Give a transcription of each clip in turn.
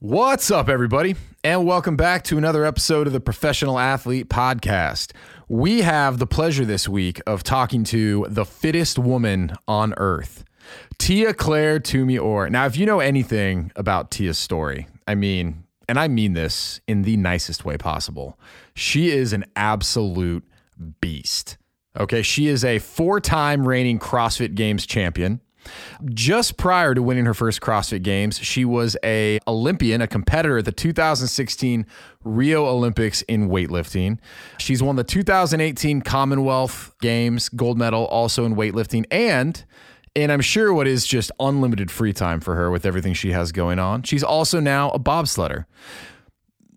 What's up, everybody, and welcome back to another episode of the Professional Athlete Podcast. We have the pleasure this week of talking to the fittest woman on earth, Tia Clair Toomey Orr. Now, if you know anything about Tia's story, I mean, and I mean this in the nicest way possible, she is an absolute beast. Okay, she is a four time reigning CrossFit Games champion. Just prior to winning her first CrossFit Games, she was a Olympian, a competitor at the 2016 Rio Olympics in weightlifting. She's won the 2018 Commonwealth Games gold medal also in weightlifting and and I'm sure what is just unlimited free time for her with everything she has going on. She's also now a bobsledder.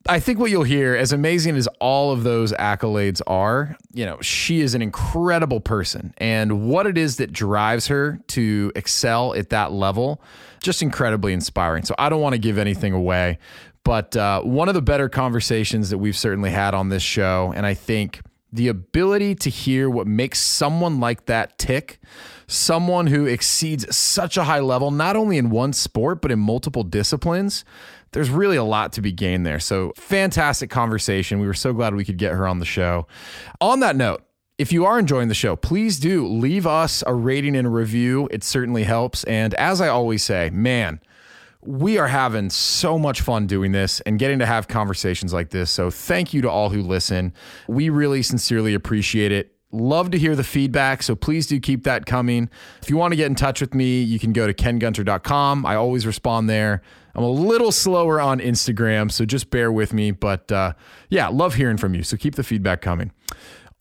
I think what you'll hear, as amazing as all of those accolades are, you know, she is an incredible person. And what it is that drives her to excel at that level, just incredibly inspiring. So I don't want to give anything away, but uh, one of the better conversations that we've certainly had on this show. And I think the ability to hear what makes someone like that tick, someone who exceeds such a high level, not only in one sport, but in multiple disciplines there's really a lot to be gained there. So, fantastic conversation. We were so glad we could get her on the show. On that note, if you are enjoying the show, please do leave us a rating and a review. It certainly helps. And as I always say, man, we are having so much fun doing this and getting to have conversations like this. So, thank you to all who listen. We really sincerely appreciate it. Love to hear the feedback, so please do keep that coming. If you want to get in touch with me, you can go to kengunter.com. I always respond there. I'm a little slower on Instagram, so just bear with me. But uh, yeah, love hearing from you. So keep the feedback coming.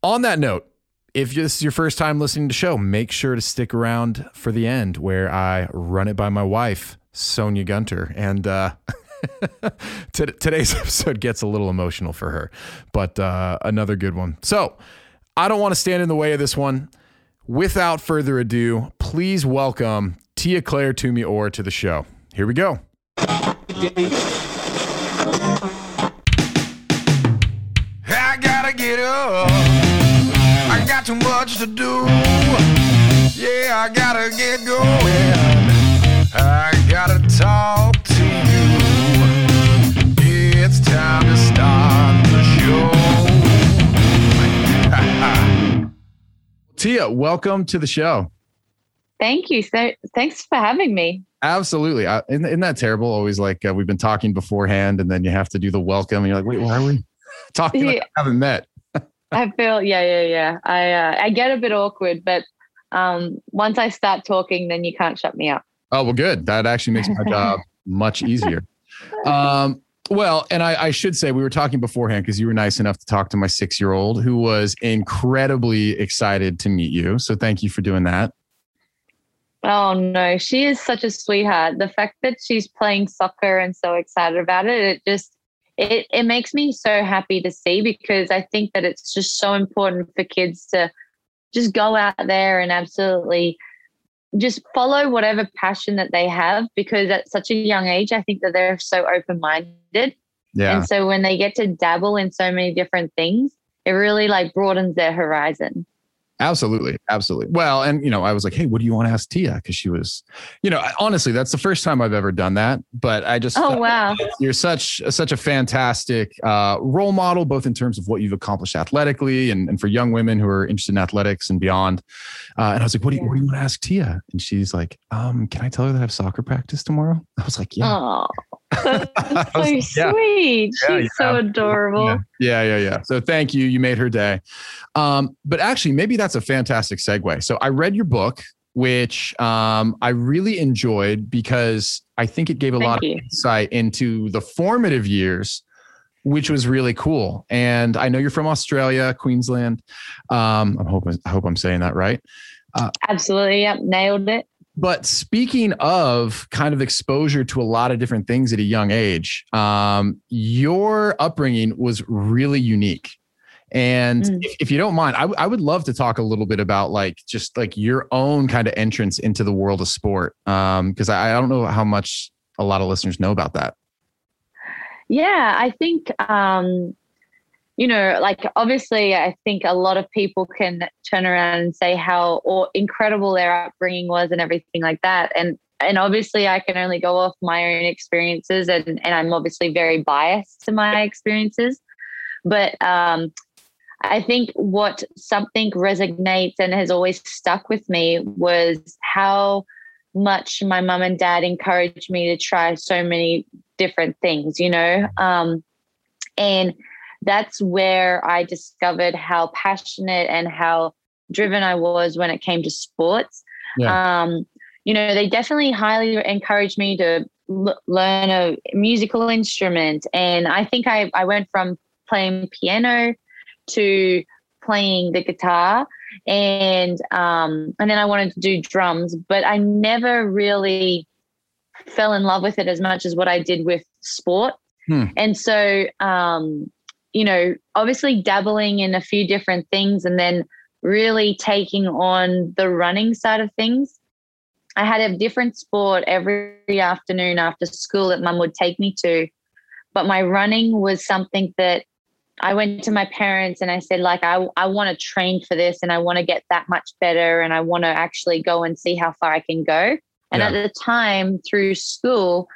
On that note, if this is your first time listening to the show, make sure to stick around for the end where I run it by my wife, Sonia Gunter. And uh, today's episode gets a little emotional for her, but uh, another good one. So, I don't want to stand in the way of this one. Without further ado, please welcome Tia Clair Toomey Orr to the show. Here we go. I gotta get up. I got too much to do. Yeah, I gotta get going. I gotta talk to you. It's time to start the show. Tia, welcome to the show. Thank you. So, thanks for having me. Absolutely. I, isn't, isn't, that terrible? Always like uh, we've been talking beforehand, and then you have to do the welcome. And you're like, wait, why are we talking? Like I haven't met. I feel, yeah, yeah, yeah. I uh, I get a bit awkward, but um, once I start talking, then you can't shut me up. Oh well, good. That actually makes my job much easier. Um, well, and I, I, should say we were talking beforehand because you were nice enough to talk to my six year old who was incredibly excited to meet you. So thank you for doing that. Oh no, she is such a sweetheart. The fact that she's playing soccer and so excited about it, it just it it makes me so happy to see because I think that it's just so important for kids to just go out there and absolutely just follow whatever passion that they have because at such a young age i think that they're so open-minded yeah. and so when they get to dabble in so many different things it really like broadens their horizon Absolutely. Absolutely. Well, and you know, I was like, Hey, what do you want to ask Tia? Because she was, you know, honestly, that's the first time I've ever done that. But I just Oh wow. You're such such a fantastic uh, role model, both in terms of what you've accomplished athletically and, and for young women who are interested in athletics and beyond. Uh, and I was like, what do you what do you want to ask Tia? And she's like, um, can I tell her that I have soccer practice tomorrow? I was like, Yeah. Oh. That's so like, sweet. Yeah, She's so adorable. Yeah. yeah, yeah, yeah. So thank you. You made her day. Um, but actually, maybe that's a fantastic segue. So I read your book, which um, I really enjoyed because I think it gave a thank lot you. of insight into the formative years which was really cool. And I know you're from Australia, Queensland. Um, I hope I hope I'm saying that right. Uh, Absolutely, yep, nailed it. But speaking of kind of exposure to a lot of different things at a young age, um, your upbringing was really unique. And mm. if, if, you don't mind, I, w- I would love to talk a little bit about like just like your own kind of entrance into the world of sport. Um, cause I, I don't know how much a lot of listeners know about that. Yeah, I think um, you know, like obviously, I think a lot of people can turn around and say how or incredible their upbringing was and everything like that. And and obviously I can only go off my own experiences and, and I'm obviously very biased to my experiences. But um, I think what something resonates and has always stuck with me was how much my mum and dad encouraged me to try so many different things, you know? Um, and that's where I discovered how passionate and how driven I was when it came to sports. Yeah. Um, you know, they definitely highly encouraged me to l- learn a musical instrument. And I think I, I went from playing piano to playing the guitar and um, and then I wanted to do drums, but I never really fell in love with it as much as what I did with sport. Hmm. And so, um, you know, obviously dabbling in a few different things, and then really taking on the running side of things. I had a different sport every afternoon after school that mum would take me to. But my running was something that I went to my parents and I said, like, I, I want to train for this and I want to get that much better and I want to actually go and see how far I can go. And yeah. at the time through school,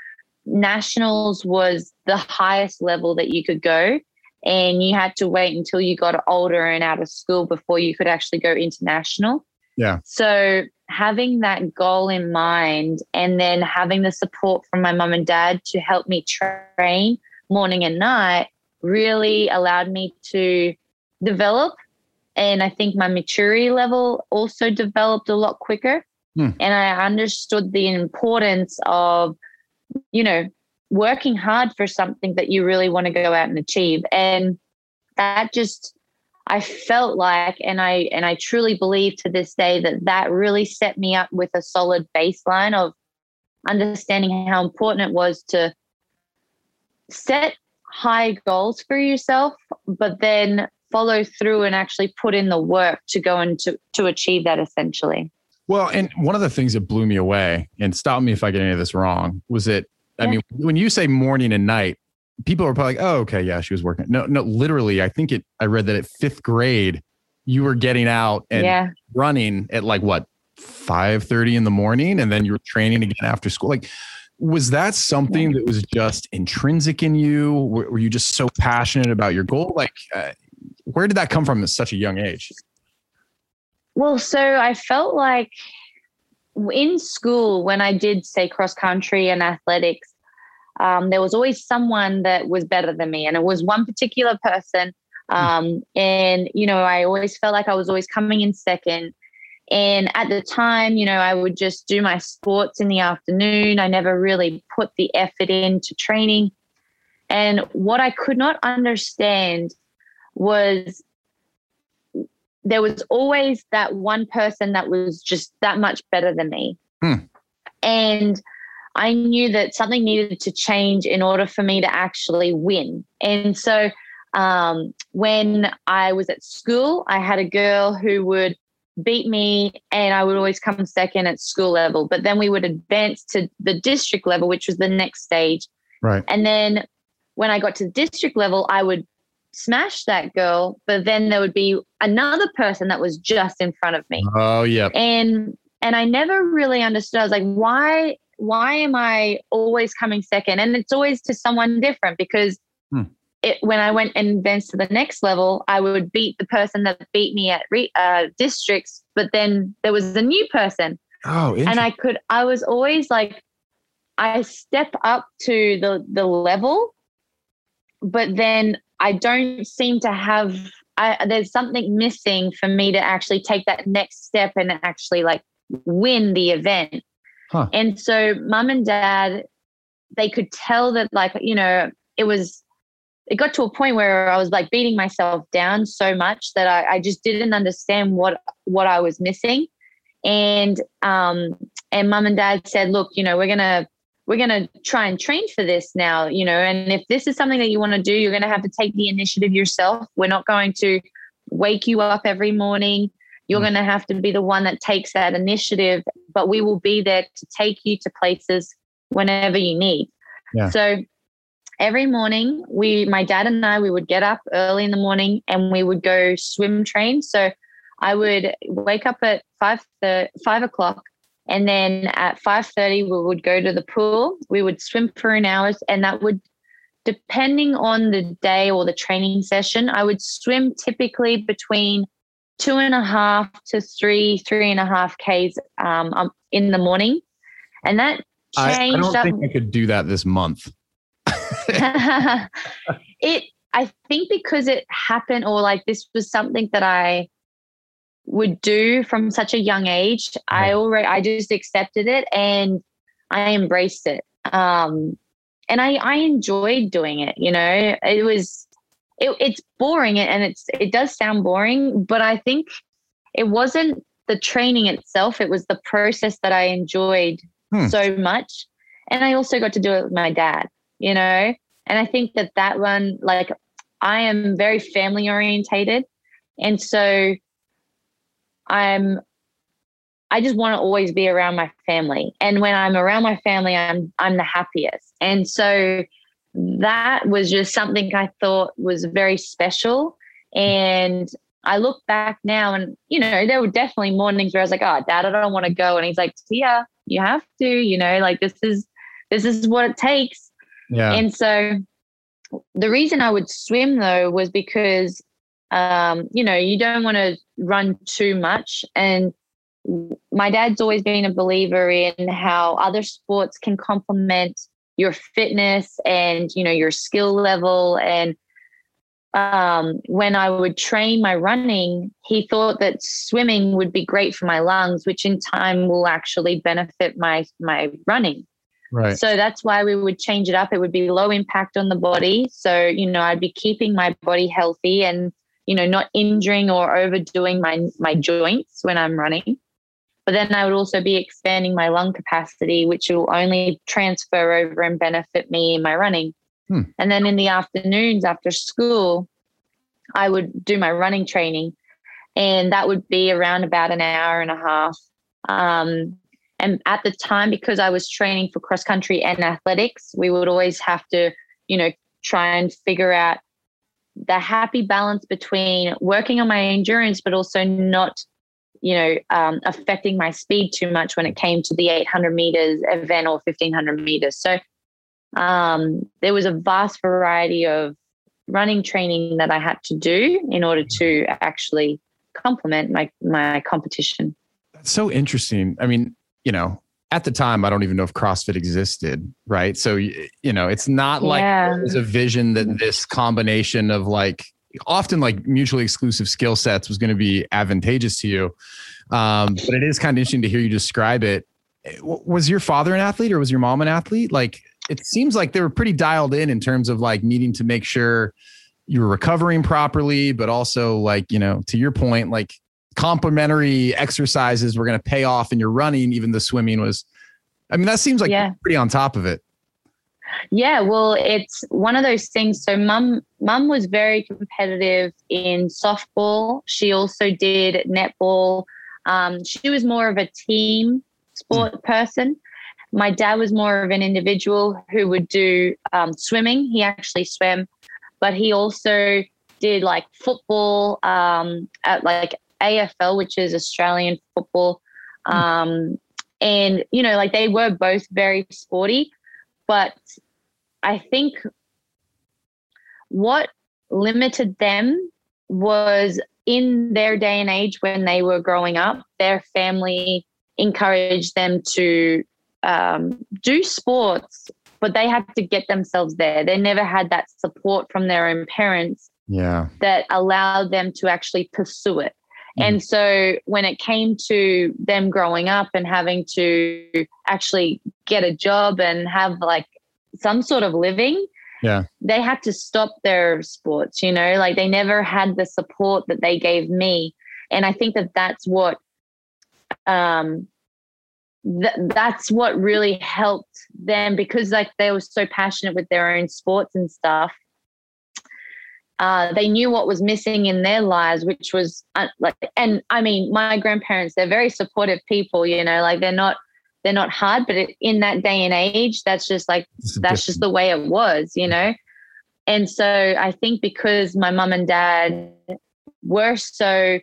nationals was the highest level that you could go. And you had to wait until you got older and out of school before you could actually go international. Yeah. So having that goal in mind and then having the support from my mum and dad to help me train morning and night really allowed me to develop. And I think my maturity level also developed a lot quicker. Hmm. And I understood the importance of, you know, working hard for something that you really want to go out and achieve. And that just, I felt like, and I and I truly believe to this day that that really set me up with a solid baseline of understanding how important it was to set high goals for yourself, but then follow through and actually put in the work to go and to, to achieve that essentially. Well, and one of the things that blew me away, and stop me if I get any of this wrong, was that I mean, when you say morning and night, people are probably like, "Oh, okay, yeah, she was working." No, no, literally, I think it. I read that at fifth grade, you were getting out and yeah. running at like what five thirty in the morning, and then you were training again after school. Like, was that something that was just intrinsic in you? Were, were you just so passionate about your goal? Like, uh, where did that come from at such a young age? Well, so I felt like in school when I did say cross country and athletics, um, there was always someone that was better than me, and it was one particular person. Hmm. Um, and you know, I always felt like I was always coming in second. And at the time, you know, I would just do my sports in the afternoon. I never really put the effort into training. And what I could not understand was there was always that one person that was just that much better than me. Hmm. And I knew that something needed to change in order for me to actually win. And so um, when I was at school, I had a girl who would beat me and I would always come second at school level. But then we would advance to the district level, which was the next stage. Right. And then when I got to the district level, I would smash that girl, but then there would be another person that was just in front of me. Oh yeah. And and I never really understood. I was like, why why am I always coming second? And it's always to someone different because hmm it, when I went and advanced to the next level, I would beat the person that beat me at re, uh, districts, but then there was a new person. Oh, and I could, I was always like, I step up to the the level, but then I don't seem to have. I, there's something missing for me to actually take that next step and actually like win the event. Huh. And so, mum and dad, they could tell that like you know it was it got to a point where I was like beating myself down so much that I, I just didn't understand what what I was missing. And um and mom and dad said, look, you know, we're gonna we're gonna try and train for this now, you know, and if this is something that you want to do, you're gonna have to take the initiative yourself. We're not going to wake you up every morning. You're mm. going to have to be the one that takes that initiative, but we will be there to take you to places whenever you need. Yeah. So every morning we my dad and i we would get up early in the morning and we would go swim train so i would wake up at five the five o'clock And then at 5:30 we would go to the pool. We would swim for an hour and that would depending on the day or the training session, I would swim typically between two and a half to three, three and a half Ks um, um in the morning. And that changed. I, I don't up. think I could do that this month. it, I think because it happened or like this was something that I would do from such a young age. I already, I just accepted it and I embraced it. Um, and I, I enjoyed doing it. You know, it was, it, it's boring and it's, it does sound boring, but I think it wasn't the training itself. It was the process that I enjoyed hmm. so much. And I also got to do it with my dad, you know, and I think that that one, like, I am very family orientated. And so I'm I just want to always be around my family. And when I'm around my family, I'm I'm the happiest. And so that was just something I thought was very special. And I look back now and, you know, there were definitely mornings where I was like, oh, dad, I don't want to go. And he's like, Tia, you have to, you know, like this is, this is what it takes. Yeah. And so the reason I would swim though was because, um, you know, you don't want to run too much. And my dad's always been a believer in how other sports can complement your fitness and you know your skill level and um, when I would train my running, he thought that swimming would be great for my lungs, which in time will actually benefit my my running. Right. So that's why we would change it up. It would be low impact on the body. So, you know, I'd be keeping my body healthy and, you know, not injuring or overdoing my my joints when I'm running. But then I would also be expanding my lung capacity, which will only transfer over and benefit me in my running. Hmm. And then in the afternoons after school, I would do my running training, and that would be around about an hour and a half. Um, and at the time, because I was training for cross country and athletics, we would always have to, you know, try and figure out the happy balance between working on my endurance, but also not you know, um, affecting my speed too much when it came to the 800 meters event or 1500 meters. So um, there was a vast variety of running training that I had to do in order to actually complement my my competition. That's so interesting. I mean, you know, at the time, I don't even know if CrossFit existed, right? So, you know, it's not like yeah. there's a vision that this combination of like often like mutually exclusive skill sets was going to be advantageous to you. Um, but it is kind of interesting to hear you describe it. Was your father an athlete or was your mom an athlete? Like, it seems like they were pretty dialed in in terms of like needing to make sure you were recovering properly, but also like, you know, to your point, like complementary exercises were going to pay off in your running, even the swimming was, I mean, that seems like yeah. pretty on top of it. Yeah, well, it's one of those things. So, mum, mum was very competitive in softball. She also did netball. Um, she was more of a team sport mm. person. My dad was more of an individual who would do um, swimming. He actually swam, but he also did like football um, at like AFL, which is Australian football. Mm. and you know, like they were both very sporty, but I think what limited them was in their day and age when they were growing up, their family encouraged them to um, do sports, but they had to get themselves there. They never had that support from their own parents yeah. that allowed them to actually pursue it. Mm. And so when it came to them growing up and having to actually get a job and have like some sort of living, yeah, they had to stop their sports, you know, like they never had the support that they gave me. And I think that that's what, um, th- that's what really helped them because like they were so passionate with their own sports and stuff. Uh, they knew what was missing in their lives, which was uh, like, and I mean, my grandparents, they're very supportive people, you know, like they're not, they're not hard, but it, in that day and age, that's just like that's just the way it was, you know. And so I think because my mum and dad were so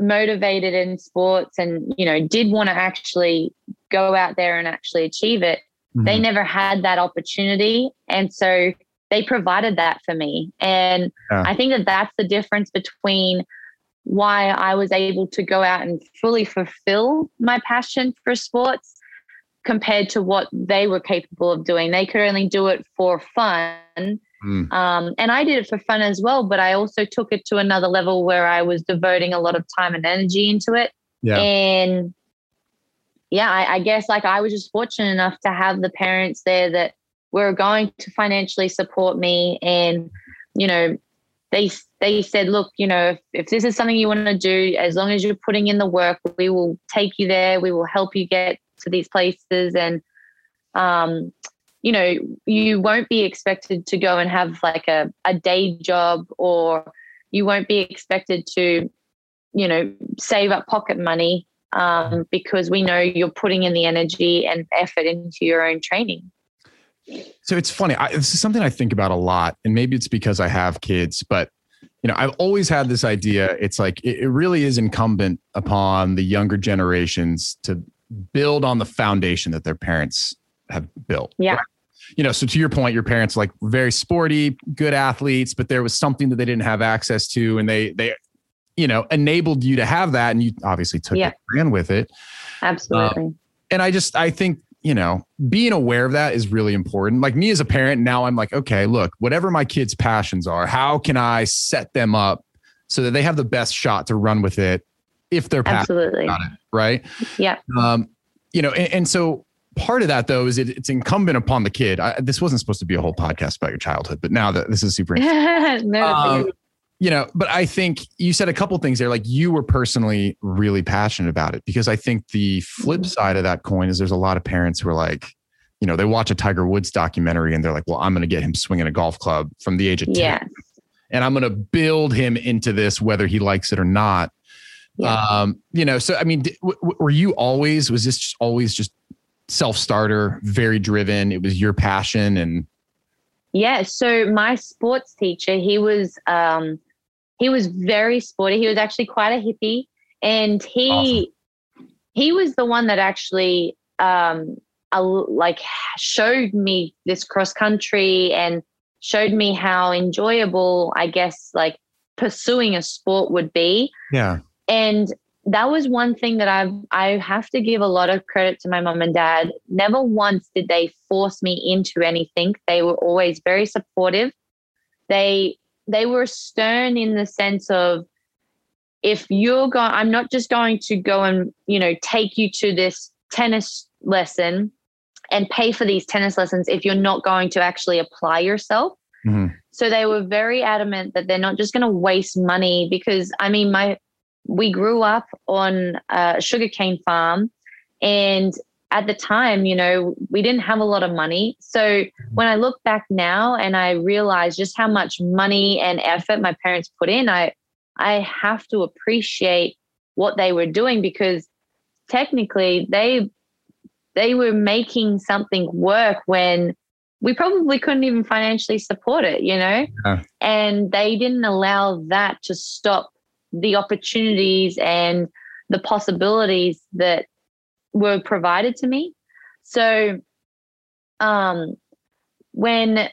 motivated in sports and you know did want to actually go out there and actually achieve it mm-hmm. they never had that opportunity and so they provided that for me and yeah. i think that that's the difference between why i was able to go out and fully fulfill my passion for sports compared to what they were capable of doing they could only do it for fun Mm. Um, and I did it for fun as well, but I also took it to another level where I was devoting a lot of time and energy into it. Yeah. And yeah, I, I guess like I was just fortunate enough to have the parents there that were going to financially support me. And, you know, they they said, look, you know, if, if this is something you want to do, as long as you're putting in the work, we will take you there. We will help you get to these places. And um, you know, you won't be expected to go and have like a, a day job or you won't be expected to, you know, save up pocket money um, because we know you're putting in the energy and effort into your own training. So it's funny. I, this is something I think about a lot, and maybe it's because I have kids, but you know, I've always had this idea. It's like it, it really is incumbent upon the younger generations to build on the foundation that their parents have built. Yeah. Right? you know, so to your point, your parents like very sporty, good athletes, but there was something that they didn't have access to, and they they, you know, enabled you to have that, and you obviously took yeah. it ran with it. Absolutely. Um, and I just I think you know being aware of that is really important. Like me as a parent, now I'm like, okay, look, whatever my kids' passions are, how can I set them up so that they have the best shot to run with it if they're passionate Absolutely. about it, right? Yeah. Um, you know, and, and so part of that though is it, it's incumbent upon the kid. I, this wasn't supposed to be a whole podcast about your childhood, but now that this is super interesting. no, um, you know, but I think you said a couple things there. Like you were personally really passionate about it because I think the flip mm-hmm. side of that coin is there's a lot of parents who are like, you know, they watch a Tiger Woods documentary and they're like, well, I'm going to get him swinging a golf club from the age of 10. Yeah. And I'm going to build him into this, whether he likes it or not. Yeah. Um, you know, so I mean, w- were you always, was this just always just self starter, very driven. It was your passion and yeah. So my sports teacher, he was um, he was very sporty. He was actually quite a hippie, and he awesome. he was the one that actually um, like showed me this cross country and showed me how enjoyable I guess like pursuing a sport would be. Yeah. And that was one thing that I've I have to give a lot of credit to my mom and dad. Never once did they force me into anything. They were always very supportive. They they were stern in the sense of if you're going I'm not just going to go and, you know, take you to this tennis lesson and pay for these tennis lessons if you're not going to actually apply yourself. Mm-hmm. So they were very adamant that they're not just going to waste money because I mean my we grew up on a sugarcane farm and at the time, you know, we didn't have a lot of money. So when I look back now and I realize just how much money and effort my parents put in, I I have to appreciate what they were doing because technically they they were making something work when we probably couldn't even financially support it, you know? Yeah. And they didn't allow that to stop the opportunities and the possibilities that were provided to me. So um, when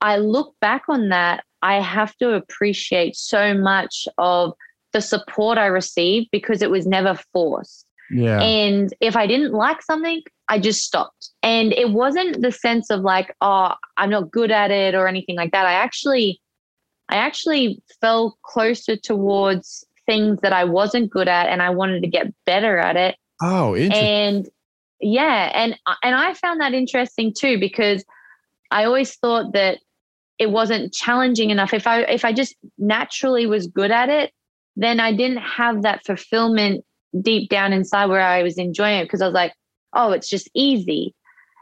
I look back on that, I have to appreciate so much of the support I received because it was never forced. Yeah. And if I didn't like something, I just stopped. And it wasn't the sense of like, oh, I'm not good at it or anything like that. I actually I actually fell closer towards things that I wasn't good at and I wanted to get better at it. Oh, interesting. And yeah, and and I found that interesting too because I always thought that it wasn't challenging enough. If I if I just naturally was good at it, then I didn't have that fulfillment deep down inside where I was enjoying it because I was like, oh, it's just easy.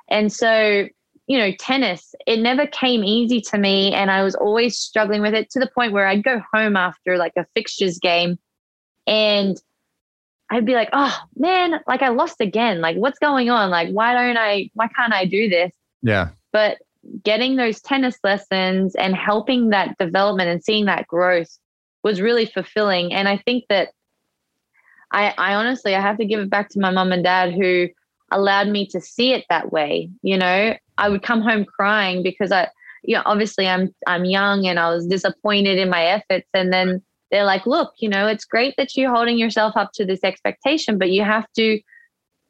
And so you know, tennis, it never came easy to me. And I was always struggling with it to the point where I'd go home after like a fixtures game and I'd be like, oh man, like I lost again. Like, what's going on? Like, why don't I, why can't I do this? Yeah. But getting those tennis lessons and helping that development and seeing that growth was really fulfilling. And I think that I, I honestly, I have to give it back to my mom and dad who allowed me to see it that way. You know, I would come home crying because I, you know, obviously I'm, I'm young and I was disappointed in my efforts. And then they're like, look, you know, it's great that you're holding yourself up to this expectation, but you have to,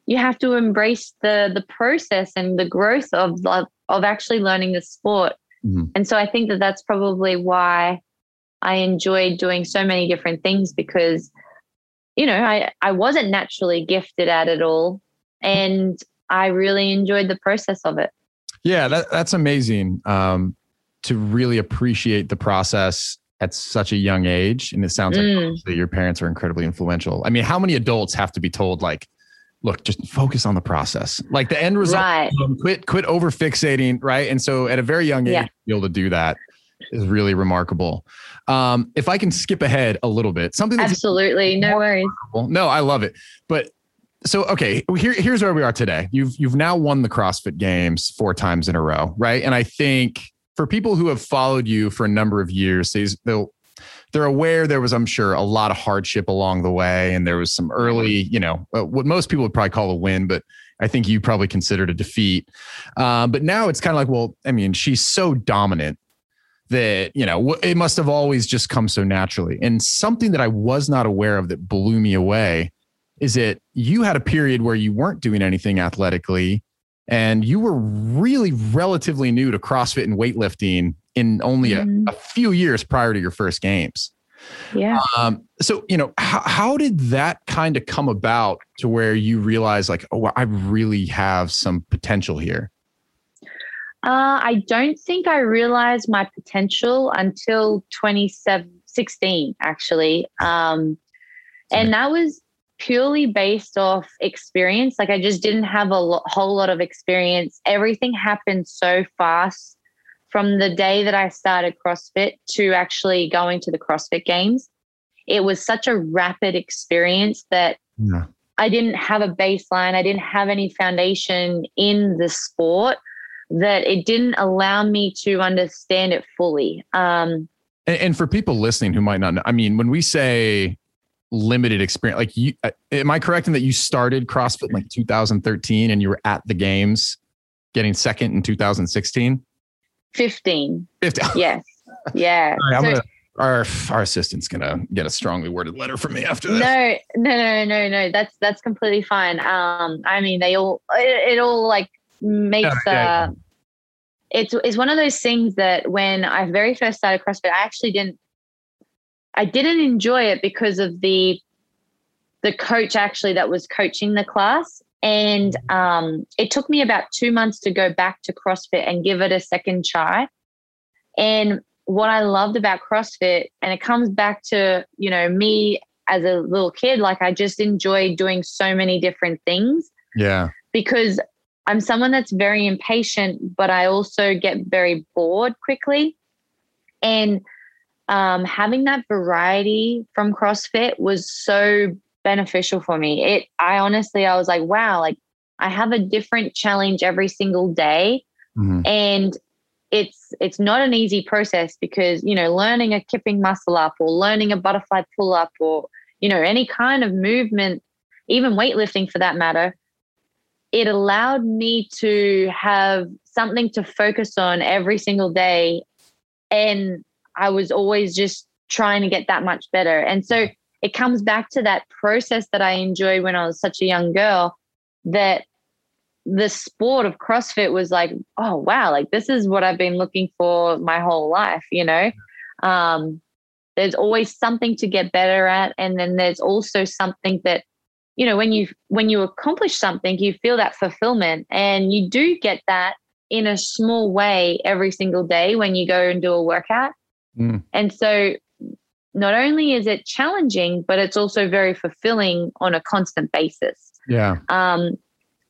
you have to embrace the the process and the growth of of, of actually learning the sport. Mm-hmm. And so I think that that's probably why I enjoyed doing so many different things because you know, I, I wasn't naturally gifted at it all. And I really enjoyed the process of it. Yeah, that, that's amazing um, to really appreciate the process at such a young age. And it sounds mm. like your parents are incredibly influential. I mean, how many adults have to be told, like, look, just focus on the process, like the end result, right. um, quit, quit over fixating. Right. And so at a very young age, yeah. be able to do that is really remarkable. Um, if I can skip ahead a little bit, something that's absolutely no worries. Remarkable. No, I love it. But so okay, here, here's where we are today. You've you've now won the CrossFit Games four times in a row, right? And I think for people who have followed you for a number of years, they, they'll they're aware there was, I'm sure, a lot of hardship along the way, and there was some early, you know, uh, what most people would probably call a win, but I think you probably considered a defeat. Um, but now it's kind of like, well, I mean, she's so dominant that you know it must have always just come so naturally and something that i was not aware of that blew me away is that you had a period where you weren't doing anything athletically and you were really relatively new to crossfit and weightlifting in only mm-hmm. a, a, few years prior to your first games yeah um, so you know how, how did that kind of come about to where you realize like oh i really have some potential here uh, I don't think I realized my potential until 2016, actually. Um, and that was purely based off experience. Like I just didn't have a lo- whole lot of experience. Everything happened so fast from the day that I started CrossFit to actually going to the CrossFit Games. It was such a rapid experience that yeah. I didn't have a baseline. I didn't have any foundation in the sport that it didn't allow me to understand it fully. Um, and, and, for people listening who might not know, I mean, when we say limited experience, like you, uh, am I correct in that you started CrossFit like 2013 and you were at the games getting second in 2016? 15. 15. Yes. Yeah. right, so, gonna, our our assistant's gonna get a strongly worded letter from me after this. No, no, no, no, no. That's that's completely fine. Um, I mean, they all it, it all like makes yeah, yeah, uh it's it's one of those things that when I very first started CrossFit, I actually didn't I didn't enjoy it because of the the coach actually that was coaching the class. And um, it took me about two months to go back to CrossFit and give it a second try. And what I loved about CrossFit, and it comes back to, you know, me as a little kid, like I just enjoyed doing so many different things. Yeah. Because I'm someone that's very impatient, but I also get very bored quickly. And um, having that variety from CrossFit was so beneficial for me. It, I honestly, I was like, wow, like I have a different challenge every single day, mm-hmm. and it's it's not an easy process because you know learning a kipping muscle up or learning a butterfly pull up or you know any kind of movement, even weightlifting for that matter, it allowed me to have something to focus on every single day. And I was always just trying to get that much better. And so it comes back to that process that I enjoyed when I was such a young girl that the sport of CrossFit was like, oh, wow, like this is what I've been looking for my whole life, you know? Um, there's always something to get better at. And then there's also something that you know when you when you accomplish something you feel that fulfillment and you do get that in a small way every single day when you go and do a workout mm. and so not only is it challenging but it's also very fulfilling on a constant basis. Yeah. Um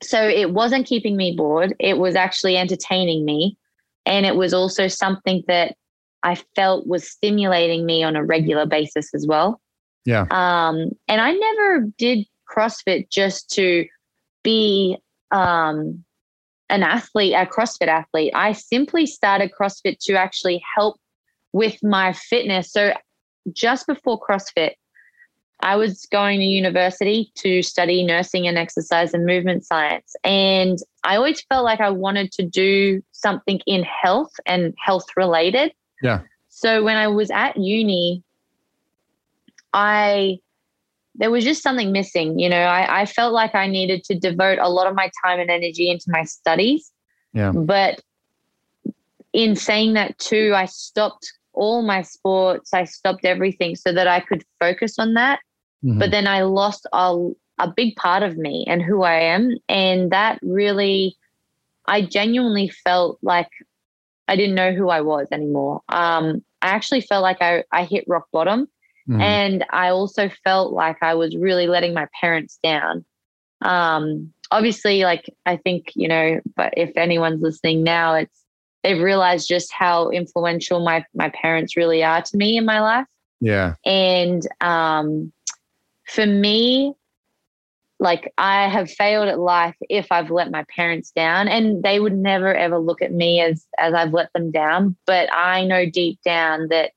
so it wasn't keeping me bored. It was actually entertaining me. And it was also something that i felt was stimulating me on a regular basis as well. Yeah. Um and i never did CrossFit just to be um, an athlete, a CrossFit athlete. I simply started CrossFit to actually help with my fitness. So just before CrossFit, I was going to university to study nursing and exercise and movement science. And I always felt like I wanted to do something in health and health related. Yeah. So when I was at uni, I there was just something missing. You know, I, I felt like I needed to devote a lot of my time and energy into my studies. Yeah. But in saying that too, I stopped all my sports. I stopped everything so that I could focus on that. Mm-hmm. But then I lost a, a big part of me and who I am. And that really, I genuinely felt like I didn't know who I was anymore. Um, I actually felt like I, I hit rock bottom Mm-hmm. And I also felt like I was really letting my parents down. Um, obviously, like I think, you know, but if anyone's listening now, it's they've realized just how influential my my parents really are to me in my life. Yeah. And um, for me, like I have failed at life if I've let my parents down and they would never ever look at me as as I've let them down but I know deep down that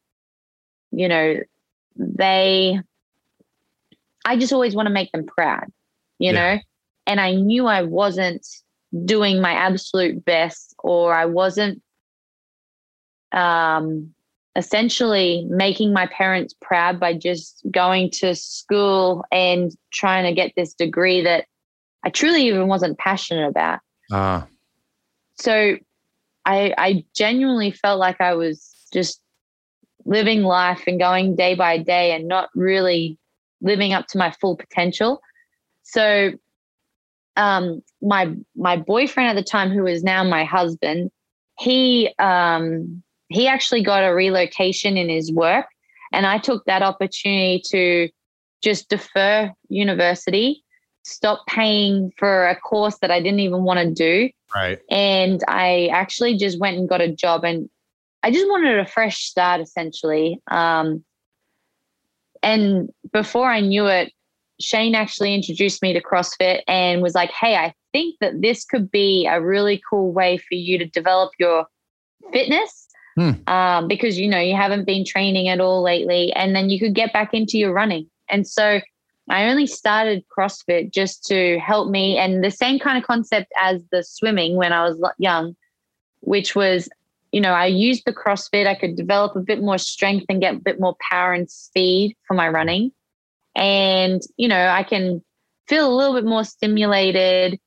you know they I just always want to make them proud, you yeah. know? And I knew I wasn't doing my absolute best or I wasn't um essentially making my parents proud by just going to school and trying to get this degree that I truly even wasn't passionate about. Ah. Uh. So I I genuinely felt like I was just living life and going day by day and not really living up to my full potential. So um, my my boyfriend at the time, who is now my husband, he um, he actually got a relocation in his work, and I took that opportunity to just defer university, stop paying for a course that I didn't even want to do. Right. And I actually just went and got a job and I just wanted a fresh start essentially. Um, and before I knew it, Shane actually introduced me to CrossFit and was like, hey, I think that this could be a really cool way for you to develop your fitness. Hmm. Um, because you know you haven't been training at all lately, and then you could get back into your running. And so I only started CrossFit just to help me, and the same kind of concept as the swimming when I was young, which was you know, I used the CrossFit. I could develop a bit more strength and get a bit more power and speed for my running. And, you know, I can feel a little bit more stimulated.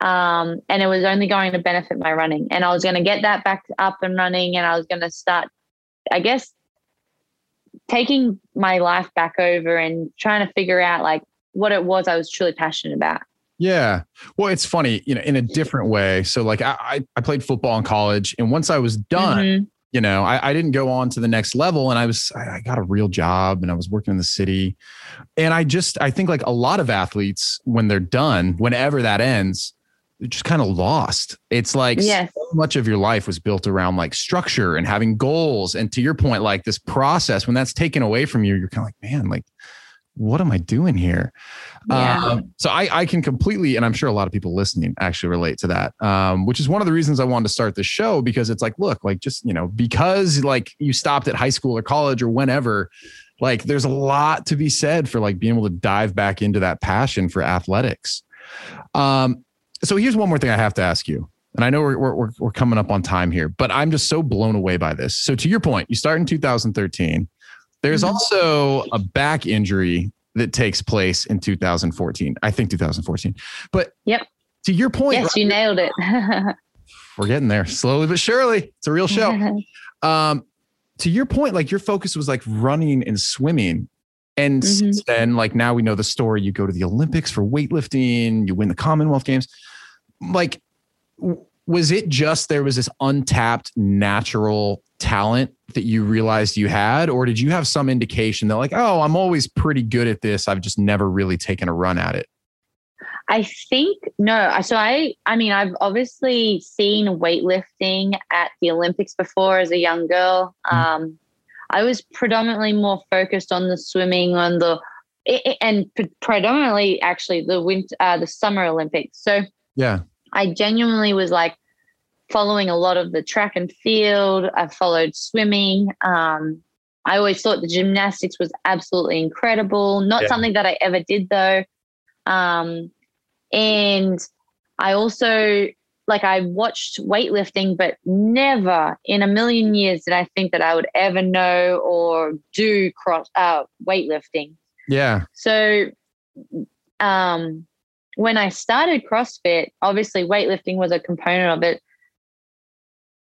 Um, and it was only going to benefit my running. And I was going to get that back up and running. And I was going to start, I guess, taking my life back over and trying to figure out like what it was I was truly passionate about. Yeah. Well, it's funny, you know, in a different way. So like I, I played football in college and once I was done, mm-hmm. You know, I, I didn't go on to the next level and I was, I got a real job and I was working in the city. And I just, I think like a lot of athletes, when they're done, whenever that ends, they're just kind of lost. It's like yes. so much of your life was built around like structure and having goals. And to your point, like this process, when that's taken away from you, you're kind of like, man, like, what am I doing here? Yeah. Um, so I, I can completely, and I'm sure a lot of people listening actually relate to that, um, which is one of the reasons I wanted to start the show because it's like, look, like just, you know, because like you stopped at high school or college or whenever, like there's a lot to be said for like being able to dive back into that passion for athletics. Um, so here's one more thing I have to ask you. And I know we're, we're, we're coming up on time here, but I'm just so blown away by this. So to your point, you start in 2013 there's mm-hmm. also a back injury that takes place in 2014. I think 2014. But yep. To your point, yes, right, you nailed it. we're getting there slowly but surely. It's a real show. um, to your point, like your focus was like running and swimming. And mm-hmm. since then, like now we know the story. You go to the Olympics for weightlifting, you win the Commonwealth Games. Like, was it just there was this untapped natural talent that you realized you had? Or did you have some indication that like oh i'm always pretty good at this. I've just never really taken a run at it i think no so i i mean i've obviously seen weightlifting at the olympics before as a young girl. Mm-hmm. um, i was predominantly more focused on the swimming on the and predominantly actually the winter uh, the summer olympics. So yeah i genuinely was like following a lot of the track and field. I followed swimming. Um, I always thought the gymnastics was absolutely incredible. Not Yeah. something that I ever did though. Um, and I also like I watched weightlifting, but never in a million years did I think that I would ever know or do cross uh, weightlifting. Yeah. So, um, when I started CrossFit, obviously weightlifting was a component of it.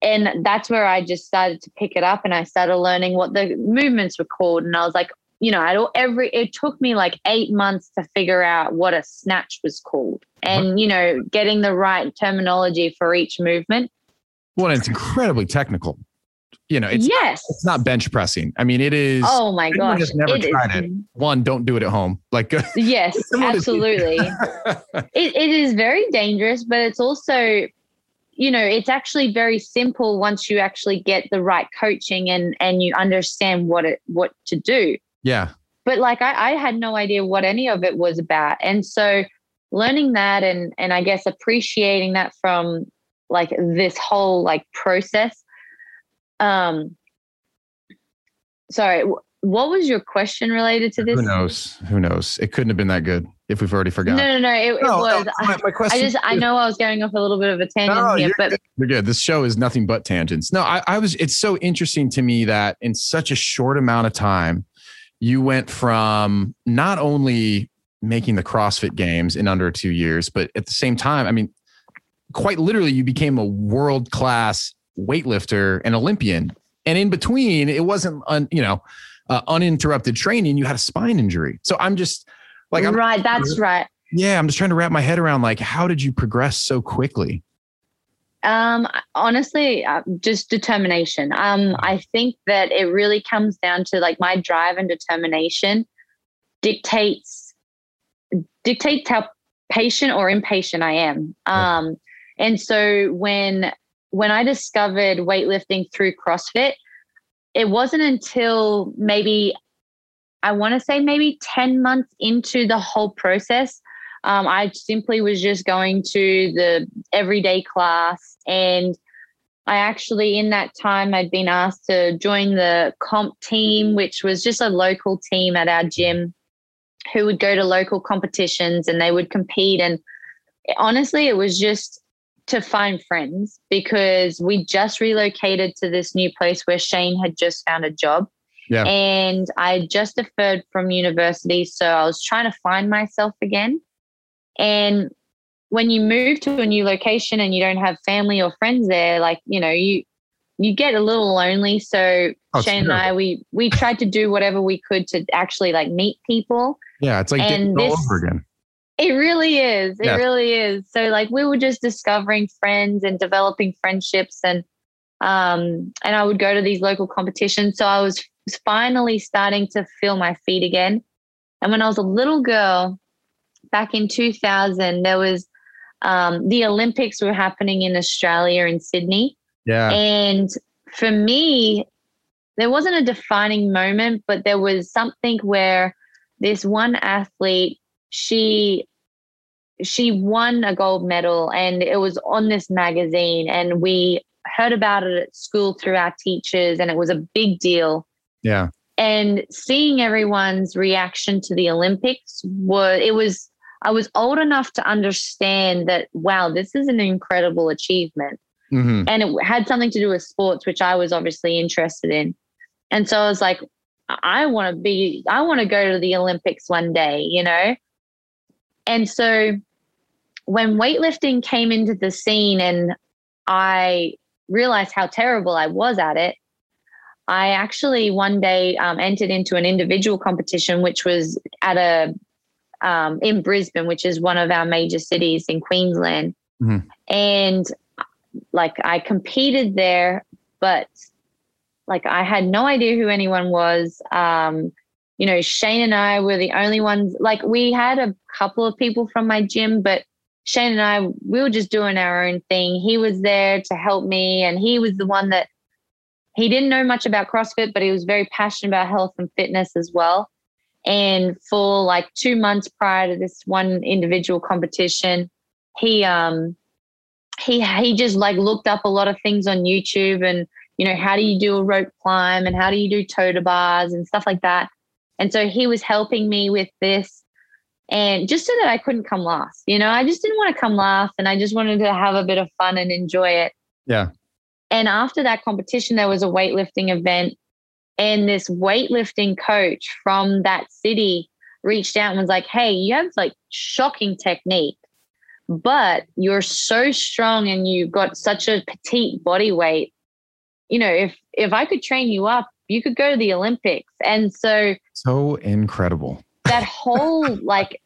And that's where I just started to pick it up and I started learning what the movements were called. And I was like, you know, I don't every it took me like eight months to figure out what a snatch was called and, you know, getting the right terminology for each movement. Well, it's incredibly technical. You know, it's yes. it's not bench pressing. I mean, it is. Oh my gosh. has never It is- tried it. One, don't do it at home. Like, Yes, absolutely. it, it is very dangerous, but it's also, you know, it's actually very simple once you actually get the right coaching and and you understand what it what to do. yeah, But like I, I had no idea what any of it was about, and so learning that and and I guess appreciating that from like this whole like process. Um. Sorry, what was your question related to this? who knows? Who knows? It couldn't have been that good if we've already forgotten. no, no. no. it No, was. no, my, my question. I just I know I was going off a little bit of a tangent No, here, you're but good. You're good. This show is nothing but tangents. No, I, I was. It's so interesting to me that in such a short amount of time, you went from not only making the CrossFit Games in under two years, but at the same time, I mean, quite literally, you became a world class weightlifter and Olympian. And in between, it wasn't, un, you know, uh, uninterrupted training. You had a spine injury. So I'm just like, I'm, right, that's right. yeah, I'm just trying to wrap my head around like, how did you progress so quickly? Um, honestly, uh, just determination. Um, I think that it really comes down to like my drive and determination dictates dictates how patient or impatient I am. Um, and so when when I discovered weightlifting through CrossFit, it wasn't until maybe I want to say maybe 10 months into the whole process. Um, I simply was just going to the everyday class. And I actually, in that time, I'd been asked to join the comp team, which was just a local team at our gym who would go to local competitions and they would compete. And honestly, it was just to find friends because we just relocated to this new place where Shane had just found a job. Yeah. And I just deferred from university. So I was trying to find myself again. And when you move to a new location and you don't have family or friends there, like, you know, you you get a little lonely. So Oh, Shane and I, we we tried to do whatever we could to actually like meet people. Yeah, it's like And digging all over again. It really is. It Yeah. really is. So like we were just discovering friends and developing friendships and um and I would go to these local competitions. So I was finally starting to feel my feet again. And when I was a little girl back in 2000 there was um the Olympics were happening in Australia in Sydney Yeah. and for me, there wasn't a defining moment, but there was something where this one athlete, she she won a gold medal and it was on this magazine and we heard about it at school through our teachers and it was a big deal. Yeah. and seeing everyone's reaction to the olympics was it was i was old enough to understand that wow this is an incredible achievement. Hmm and it had something to do with sports which i was obviously interested in. And so i was like i want to be i want to go to the olympics one day you know? And so when weightlifting came into the scene and i realized how terrible i was at it i actually one day um, entered into an individual competition which was at a um, in brisbane which is one of our major cities in queensland Mhm. and like I competed there, but like I had no idea who anyone was. Um, you know, Shane and I were the only ones. Like we had a couple of people from my gym, but Shane and I, we were just doing our own thing. He was there to help me, and he was the one that he didn't know much about CrossFit, but he was very passionate about health and fitness as well. And for like two months prior to this one individual competition, he um he he just like looked up a lot of things on YouTube and you know, how do you do a rope climb and how do you do toe to bars and stuff like that. And so he was helping me with this and just so that I couldn't come last. You know, I just didn't want to come last and I just wanted to have a bit of fun and enjoy it. Yeah. And after that competition, there was a weightlifting event, and this weightlifting coach from that city reached out and was like, Hey, you have like shocking technique, but you're so strong and you've got such a petite body weight. You know, if if I could train you up, you could go to the Olympics. And so so incredible. That whole like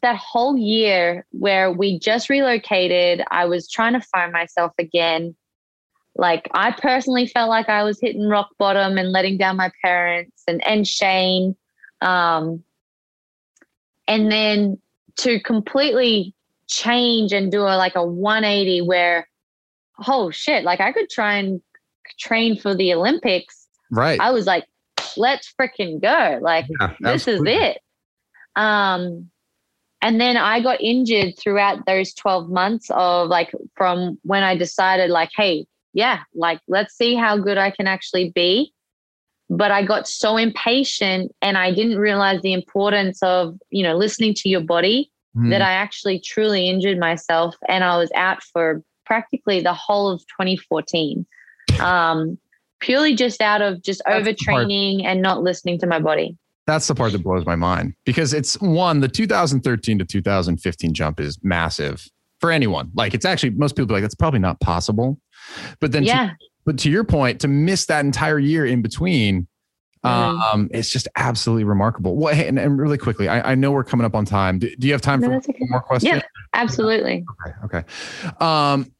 that whole year where we just relocated, I was trying to find myself again. Like I personally felt like I was hitting rock bottom and letting down my parents and and Shane. Um, and then to completely change and do a like a 180 where oh shit, like I could try and train for the Olympics. Right. I was like, let's freaking go. Like Yeah, this absolutely. is it. Um, and then I got injured throughout those 12 months of like from when I decided, like, hey, yeah, like let's see how good I can actually be. But I got so impatient and I didn't realize the importance of, you know, listening to your body Mhm. that I actually truly injured myself and I was out for practically the whole of 2014. Um, purely just out of just That's overtraining and not listening to my body. That's the part that blows my mind because it's one, the 2013 to 2015 jump is massive for anyone. Like it's actually most people be like, that's probably not possible. But then, to, yeah. but to your point, to miss that entire year in between, Mhm. um, it's just absolutely remarkable. What and, and really quickly, I, I know we're coming up on time. Do, do you have time No, for okay. more questions? Yeah. Absolutely. Okay. Okay. Um,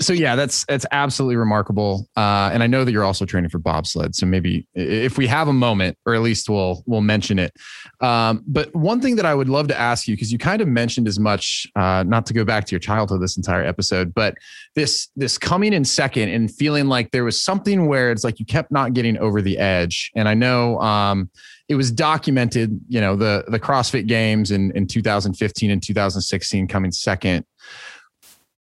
so yeah, that's that's absolutely remarkable. Uh, and I know that you're also training for bobsled. So maybe if we have a moment, or at least we'll we'll mention it. Um, but one thing that I would love to ask you, because you kind of mentioned as much, uh, not to go back to your childhood this entire episode, but this this coming in second and feeling like there was something where it's like you kept not getting over the edge. And I know um, it was documented, you know, the the CrossFit Games in in 2015 and 2016 coming second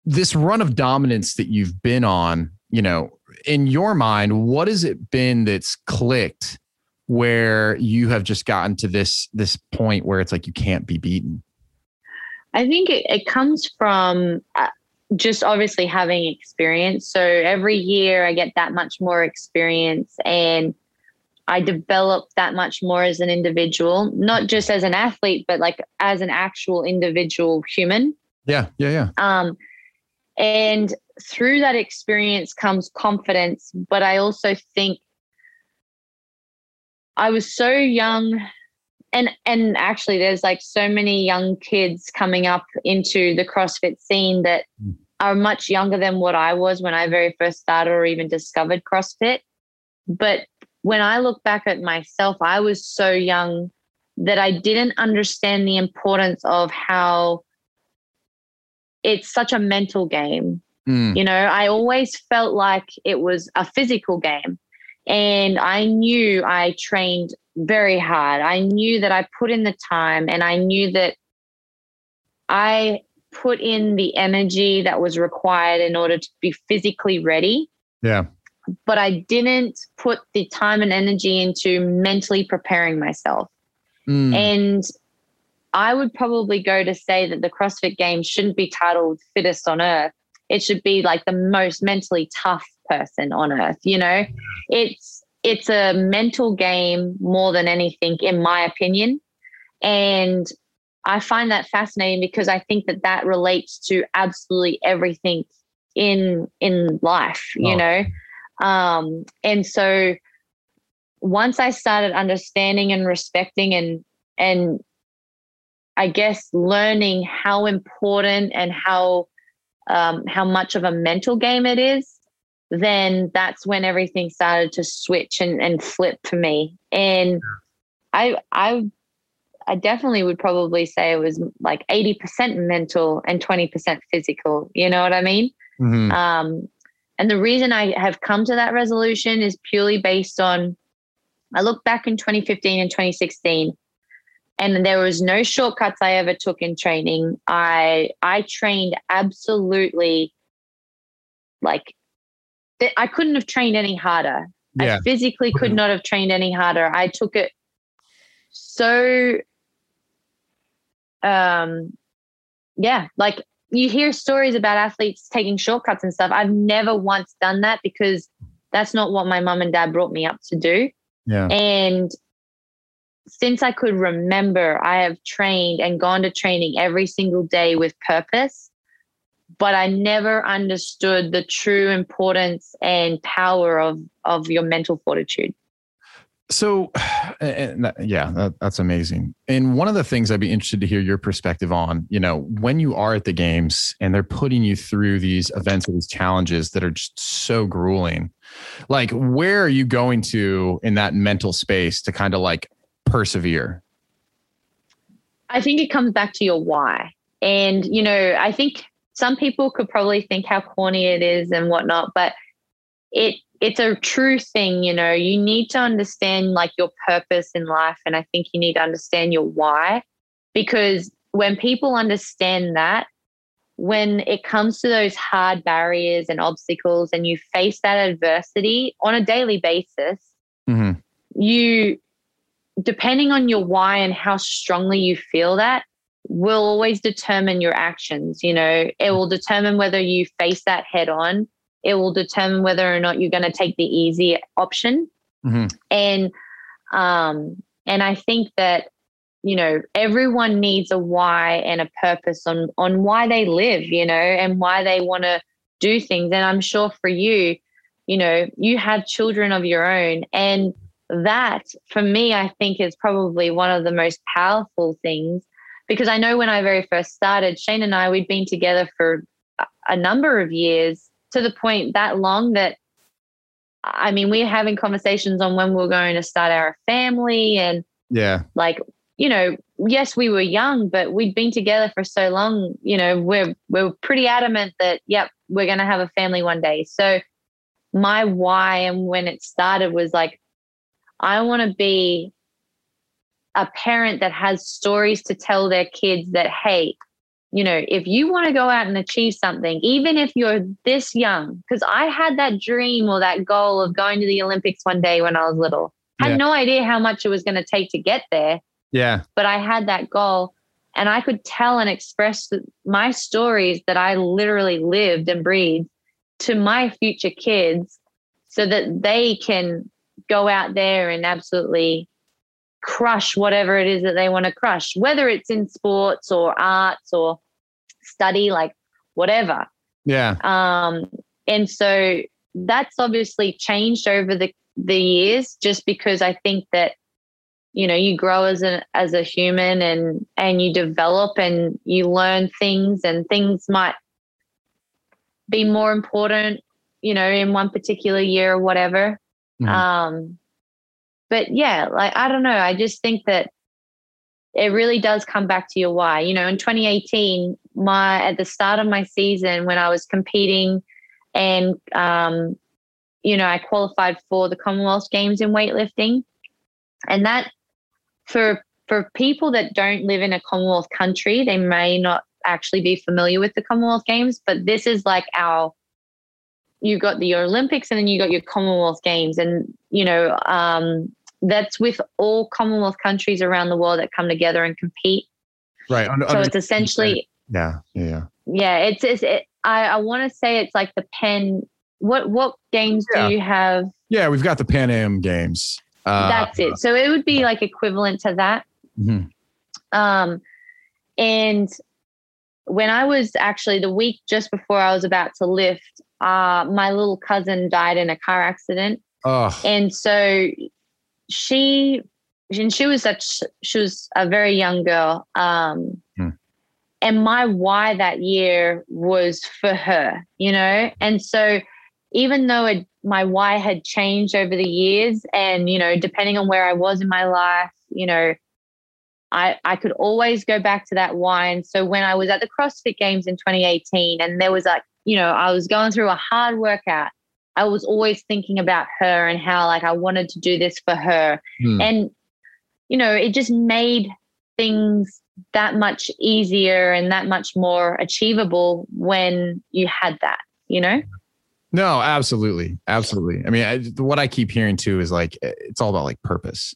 this run of dominance that you've been on, you know, in your mind, what has it been that's clicked where you have just gotten to this this point where it's like you can't be beaten? I think it, it comes from uh, just obviously having experience. So every year I get that much more experience and I develop that much more as an individual, not just as an athlete, but like as an actual individual human. Yeah, yeah, yeah. Um, and through that experience comes confidence. But I also think I was so young and and actually there's like so many young kids coming up into the CrossFit scene that Mm. are much younger than what I was when I very first started or even discovered CrossFit. But when I look back at myself, I was so young that I didn't understand the importance of how it's such a mental game. Mm, You know, I always felt like it was a physical game. And I knew I trained very hard. I knew that I put in the time and I knew that I put in the energy that was required in order to be physically ready. yeah. But I didn't put the time and energy into mentally preparing myself. Mm, And I would probably go to say that the CrossFit Games shouldn't be titled fittest on earth. It should be like the most mentally tough person on earth. You know, it's it's a mental game more than anything, in my opinion. And I find that fascinating because I think that that relates to absolutely everything in in life. You Oh. know, um, and so once I started understanding and respecting and and I guess learning how important and how um, how much of a mental game it is, then that's when everything started to switch and, and flip for me. And I I I definitely would probably say it was like 80% mental and 20% physical. You know what I mean? mhm. Um, and the reason I have come to that resolution is purely based on I look back in 2015 and 2016, and there was no shortcuts I ever took in training. I I trained absolutely like I couldn't have trained any harder. Yeah. I physically could not have trained any harder. I took it so um yeah, like you hear stories about athletes taking shortcuts and stuff. I've never once done that because that's not what my mom and dad brought me up to do. Yeah. And since I could remember, I have trained and gone to training every single day with purpose, but I never understood the true importance and power of of your mental fortitude. So, that, yeah, that, that's amazing. And one of the things I'd be interested to hear your perspective on, you know, when you are at the games and they're putting you through these events or these challenges that are just so grueling, like where are you going to in that mental space to kind of like persevere? I think it comes back to your why. And, you know, I think some people could probably think how corny it is and whatnot, but it it's a true thing, you know. You need to understand like your purpose in life. And I think you need to understand your why. Because when people understand that, when it comes to those hard barriers and obstacles and you face that adversity on a daily basis, mm-hmm. you depending on your why and how strongly you feel that will always determine your actions you know? It will determine whether you face that head on. It will determine whether or not you're going to take the easy option. Mm-hmm. and um and i think that you know everyone needs a why and a purpose on on why they live you know and why they want to do things. And i'm sure for you you know you have children of your own and that for me i think is probably one of the most powerful things because i know when i very first started shane and i we'd been together for a number of years to the point that long that I mean, we're having conversations on when we're going to start our family and yeah, like, you know, yes, we were young, but we'd been together for so long, you know, we're we're pretty adamant that, yep, we're gonna have a family one day. So my why and when it started was like, I want to be a parent that has stories to tell their kids that, hey, you know, if you want to go out and achieve something, even if you're this young, because I had that dream or that goal of going to the Olympics one day when I was little. I had no idea how much it was going to take to get there. Yeah. But I had that goal and I could tell and express my stories that I literally lived and breathed to my future kids so that they can go out there and absolutely crush whatever it is that they want to crush, whether it's in sports or arts or study, like whatever. Yeah. Um, and so that's obviously changed over the the years, just because I think that you know you grow as a as a human and and you develop and you learn things and things might be more important you know in one particular year or whatever Mhm. um but yeah like i don't know i just think that it really does come back to your why you know in 2018 my at the start of my season when i was competing and um you know i qualified for the commonwealth games in weightlifting and that for for people that don't live in a commonwealth country they may not actually be familiar with the commonwealth games but this is like our you got the olympics and then you got your commonwealth games and you know um that's with all commonwealth countries around the world that come together and compete Right. So under- it's essentially yeah. Yeah. Yeah. it's, it's it, i i want to say it's like the pen what what games Yeah. do you have Yeah. We've got the Pan Am games. Uh, that's it so it would be like equivalent to that mhm. um and when i was actually the week just before i was about to lift uh my little cousin died in a car accident Oh, and so she and she was such she was a very young girl um Hmm. and my why that year was for her you know and so even though it, my why had changed over the years and you know depending on where i was in my life you know I, I could always go back to that why. And so when I was at the CrossFit Games in 2018, and there was like, you know, I was going through a hard workout, I was always thinking about her and how like I wanted to do this for her. Hmm. And, you know, it just made things that much easier and that much more achievable when you had that, you know? No, absolutely, absolutely. I mean, I, what I keep hearing too is like it's all about like purpose,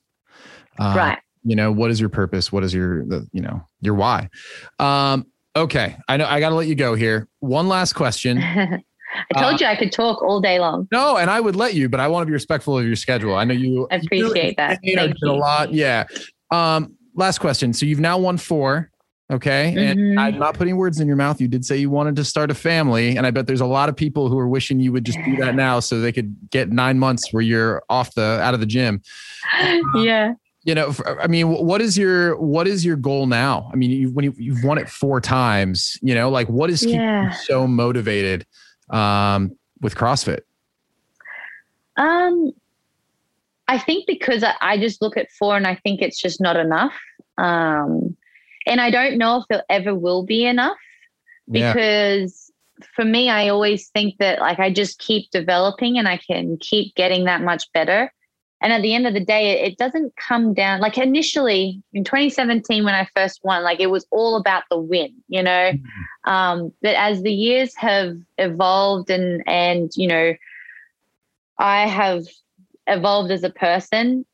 uh, right? You know, what is your purpose? What is your the you know your why? Um, okay, I know I got to let you go here. One last question. I told uh, you I could talk all day long. No, and I would let you, but I want to be respectful of your schedule. I know you I appreciate you, that. You know, a lot. Yeah. Um, last question. So you've now won four. Okay. Mm-hmm. And I'm not putting words in your mouth. You did say you wanted to start a family. And I bet there's a lot of people who are wishing you would just do that now so they could get nine months where you're off the out of the gym. yeah. You know, I mean, what is your what is your goal now? I mean, you, when you, you've won it four times, you know, like what is keeping yeah. you so motivated um, with CrossFit? Um, I think because I, I just look at four and I think it's just not enough. Um, and I don't know if it ever will be enough because yeah. for me, I always think that like I just keep developing and I can keep getting that much better. And at the end of the day, it, doesn't come down like initially in 2017 when I first won, like it was all about the win, you know. Mm-hmm. Um, but as the years have evolved and and you know, I have evolved as a person,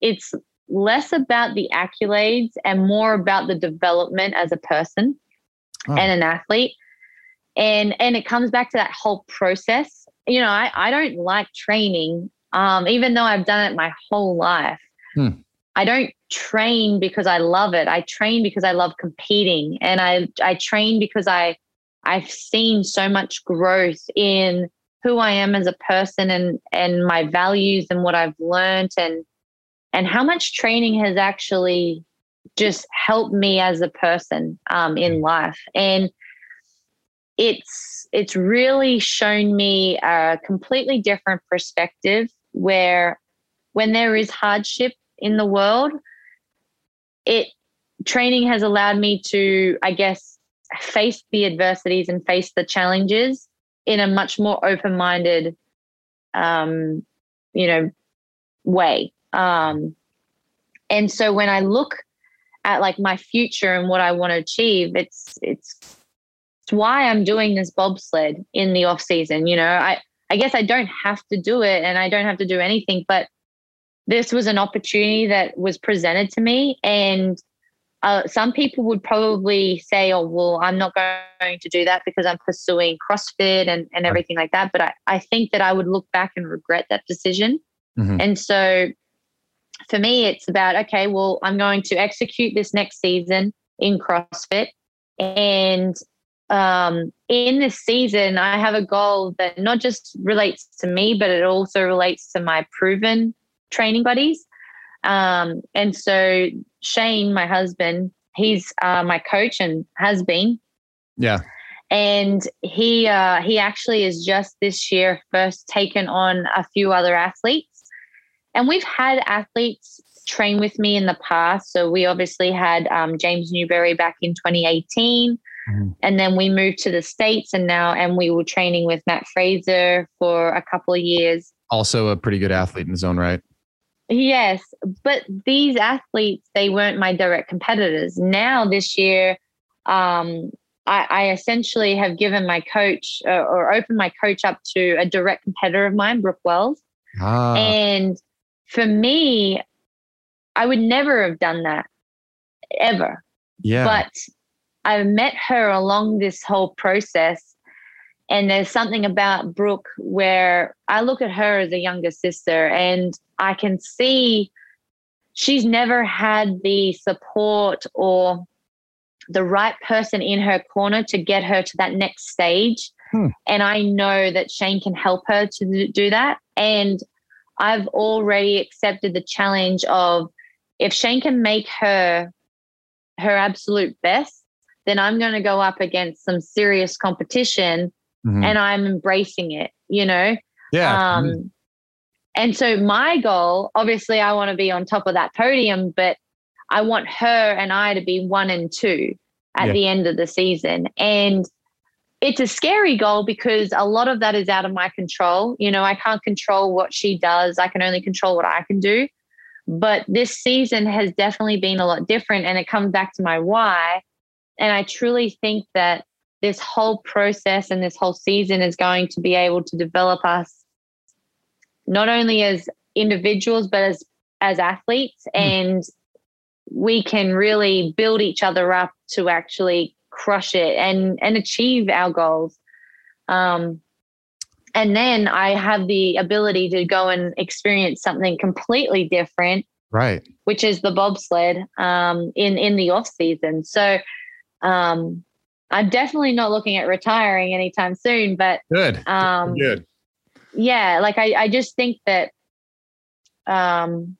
it's less about the accolades and more about the development as a person oh. and an athlete. And and it comes back to that whole process. You know, I, I don't like training, um, even though I've done it my whole life. Hmm. I don't train because I love it. I train because I love competing. And I I train because I I've seen so much growth in who I am as a person and and my values and what I've learned and and how much training has actually just helped me as a person um, in mm. life and it's it's really shown me a completely different perspective where when there is hardship in the world it training has allowed me to i guess face the adversities and face the challenges in a much more open-minded um, you know way um, and so when I look at like my future and what I want to achieve, it's it's it's why I'm doing this bobsled in the off season. You know, I I guess I don't have to do it and I don't have to do anything, but this was an opportunity that was presented to me and uh, some people would probably say, oh, well, I'm not going to do that because I'm pursuing CrossFit and, and everything like that. But I, I think that I would look back and regret that decision. Mm-hmm. And so for me, it's about, okay, well, I'm going to execute this next season in CrossFit. And um, in this season, I have a goal that not just relates to me, but it also relates to my proven training buddies. Um, and so Shane, my husband, he's uh, my coach and has been. Yeah. And he uh, he actually is just this year first taken on a few other athletes and we've had athletes train with me in the past. So we obviously had um, James Newbury back in 2018. Mm-hmm. And then we moved to the States and now, and we were training with Matt Fraser for a couple of years. Also a pretty good athlete in his own right. Yes. But these athletes, they weren't my direct competitors. Now this year, um, I, I, essentially have given my coach uh, or opened my coach up to a direct competitor of mine, Brooke Wells. Ah. And for me, I would never have done that ever. Yeah. But I met her along this whole process. And there's something about Brooke where I look at her as a younger sister and I can see she's never had the support or the right person in her corner to get her to that next stage. Hmm. And I know that Shane can help her to do that. And I've already accepted the challenge of if Shane can make her her absolute best, then I'm going to go up against some serious competition mm-hmm. and I'm embracing it, you know? Yeah. Um, mm-hmm. And so my goal, obviously, I want to be on top of that podium, but I want her and I to be one and two at yeah. the end of the season. And it's a scary goal because a lot of that is out of my control. You know, I can't control what she does, I can only control what I can do. But this season has definitely been a lot different. And it comes back to my why. And I truly think that this whole process and this whole season is going to be able to develop us not only as individuals but as as athletes. Mm. and we can really build each other up to actually crush it and and achieve our goals. Um, and then i have the ability to go and experience something completely different right. which is the bobsled um, in in the off season. So um, i'm definitely not looking at retiring anytime soon but good. Um, good yeah like i i just think that um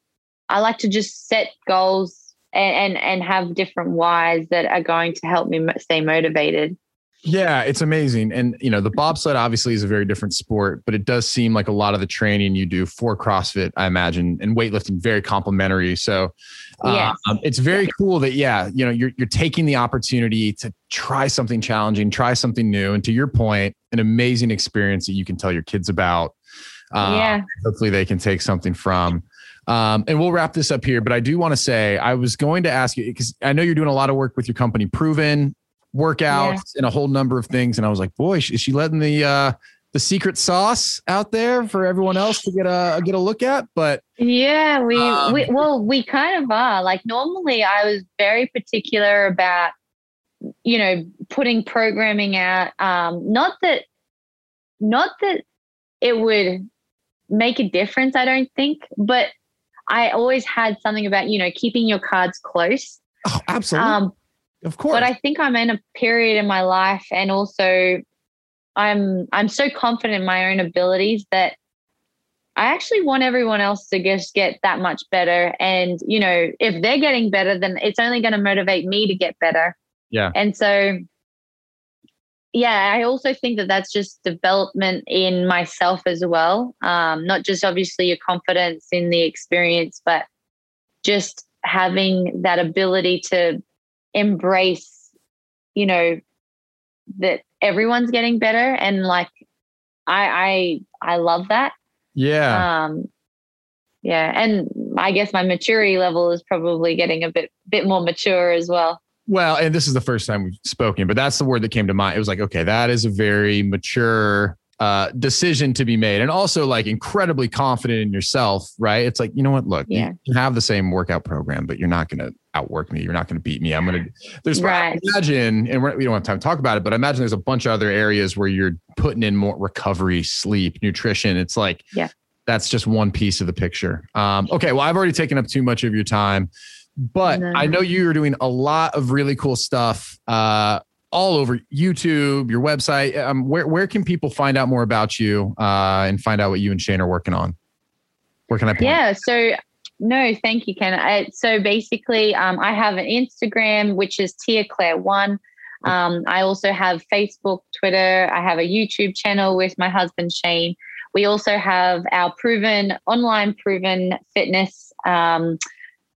i like to just set goals and and, and have different whys that are going to help me stay motivated yeah, it's amazing. And, you know, the bobsled obviously is a very different sport, but it does seem like a lot of the training you do for CrossFit, I imagine, and weightlifting very complementary. So uh, yes. um, it's very cool that, yeah, you know, you're, you're taking the opportunity to try something challenging, try something new. And to your point, an amazing experience that you can tell your kids about. Uh, yeah. Hopefully they can take something from. Um, and we'll wrap this up here, but I do want to say I was going to ask you because I know you're doing a lot of work with your company, Proven workouts yeah. and a whole number of things. And I was like, boy, is she letting the uh, the secret sauce out there for everyone else to get a get a look at? But yeah, we um, we well we kind of are. Like normally, I was very particular about you know putting programming out. Um, not that not that it would make a difference. I don't think, but I always had something about you know keeping your cards close. Oh, absolutely. Um, of course. But I think I'm in a period in my life and also I'm I'm so confident in my own abilities that I actually want everyone else to just get that much better. And, you know, if they're getting better, then it's only going to motivate me to get better. Yeah. And so, yeah, I also think that that's just development in myself as well. Um, not just obviously your confidence in the experience, but just having that ability to embrace, you know, that everyone's getting better and like I I I love that. Yeah. Um yeah, and I guess my maturity level is probably getting a bit bit more mature as well. Well, and this is the first time we've spoken, but that's the word that came to mind. It was like, okay, that is a very mature uh, decision to be made and also like incredibly confident in yourself, right? It's like, you know what? Look, yeah. you have the same workout program, but you're not going to outwork me. You're not going to beat me. I'm going to, there's, right. imagine, and we don't have time to talk about it, but I imagine there's a bunch of other areas where you're putting in more recovery, sleep, nutrition. It's like, yeah, that's just one piece of the picture. Um, okay. Well, I've already taken up too much of your time, but no. I know you're doing a lot of really cool stuff. Uh, all over YouTube, your website. Um, where where can people find out more about you uh, and find out what you and Shane are working on? Where can I? Point? Yeah. So no, thank you, Ken. I, so basically, um, I have an Instagram which is Tia Clair One. Um, I also have Facebook, Twitter. I have a YouTube channel with my husband Shane. We also have our proven online proven fitness um,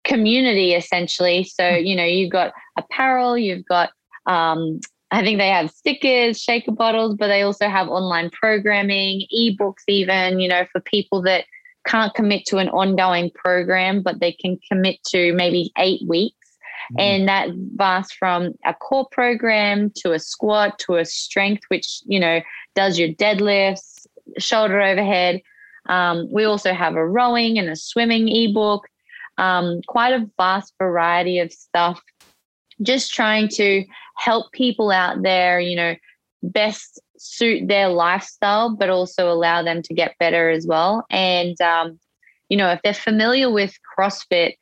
community essentially. So you know you've got apparel, you've got um, I think they have stickers, shaker bottles, but they also have online programming, ebooks, even, you know, for people that can't commit to an ongoing program, but they can commit to maybe eight weeks. Mm-hmm. And that vasts from a core program to a squat to a strength, which, you know, does your deadlifts, shoulder overhead. Um, we also have a rowing and a swimming ebook, um, quite a vast variety of stuff just trying to help people out there, you know, best suit their lifestyle, but also allow them to get better as well. And, um, you know, if they're familiar with CrossFit,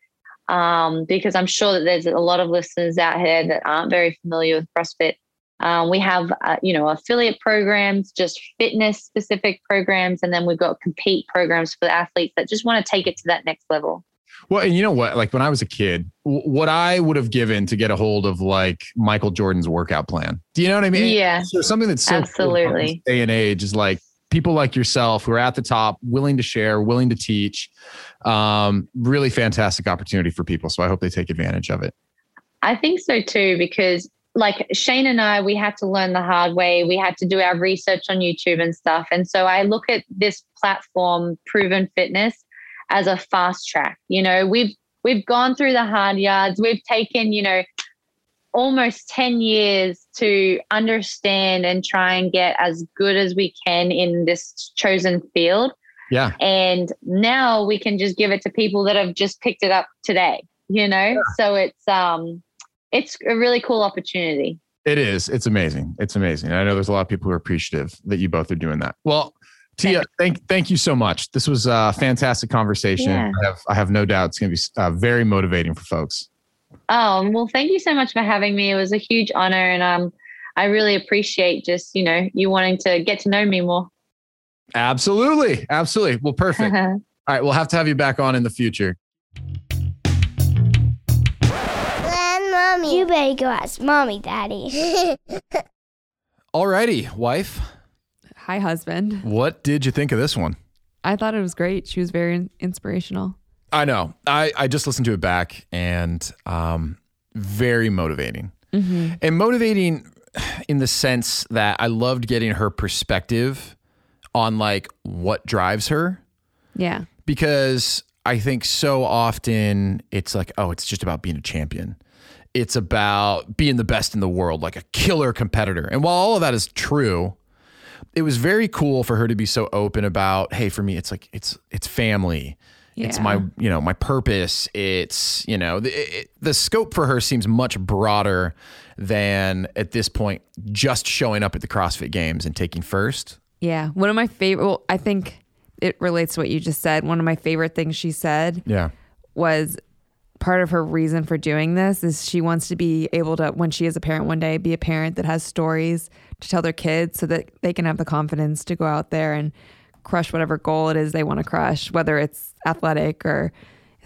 um, because I'm sure that there's a lot of listeners out here that aren't very familiar with CrossFit. Um, we have, uh, you know, affiliate programs, just fitness specific programs, and then we've got compete programs for athletes that just want to take it to that next level. Well, and you know what? Like when I was a kid, w- what I would have given to get a hold of like Michael Jordan's workout plan. Do you know what I mean? Yeah. So something that's so absolutely cool day and age is like people like yourself who are at the top, willing to share, willing to teach. Um, really fantastic opportunity for people. So I hope they take advantage of it. I think so too, because like Shane and I, we had to learn the hard way. We had to do our research on YouTube and stuff. And so I look at this platform, Proven Fitness, as a fast track. You know, we've we've gone through the hard yards. We've taken, you know, almost 10 years to understand and try and get as good as we can in this chosen field. Yeah. And now we can just give it to people that have just picked it up today, you know? Yeah. So it's um it's a really cool opportunity. It is. It's amazing. It's amazing. I know there's a lot of people who are appreciative that you both are doing that. Well, Tia, thank thank you so much. This was a fantastic conversation. Yeah. I have I have no doubt it's going to be uh, very motivating for folks. Oh well, thank you so much for having me. It was a huge honor, and um, I really appreciate just you know you wanting to get to know me more. Absolutely, absolutely. Well, perfect. All right, we'll have to have you back on in the future. Mommy, you better go ask mommy, daddy. Alrighty, wife. Hi, husband. What did you think of this one? I thought it was great. She was very inspirational. I know. I, I just listened to it back and um, very motivating. Mm-hmm. And motivating in the sense that I loved getting her perspective on like what drives her. Yeah. Because I think so often it's like, oh, it's just about being a champion. It's about being the best in the world, like a killer competitor. And while all of that is true, it was very cool for her to be so open about, hey, for me, it's like it's it's family. Yeah. It's my, you know, my purpose. It's, you know, the, it, the scope for her seems much broader than at this point just showing up at the CrossFit Games and taking first. Yeah. One of my favorite, well, I think it relates to what you just said. One of my favorite things she said yeah. was part of her reason for doing this is she wants to be able to, when she is a parent one day, be a parent that has stories to tell their kids so that they can have the confidence to go out there and crush whatever goal it is they want to crush, whether it's athletic or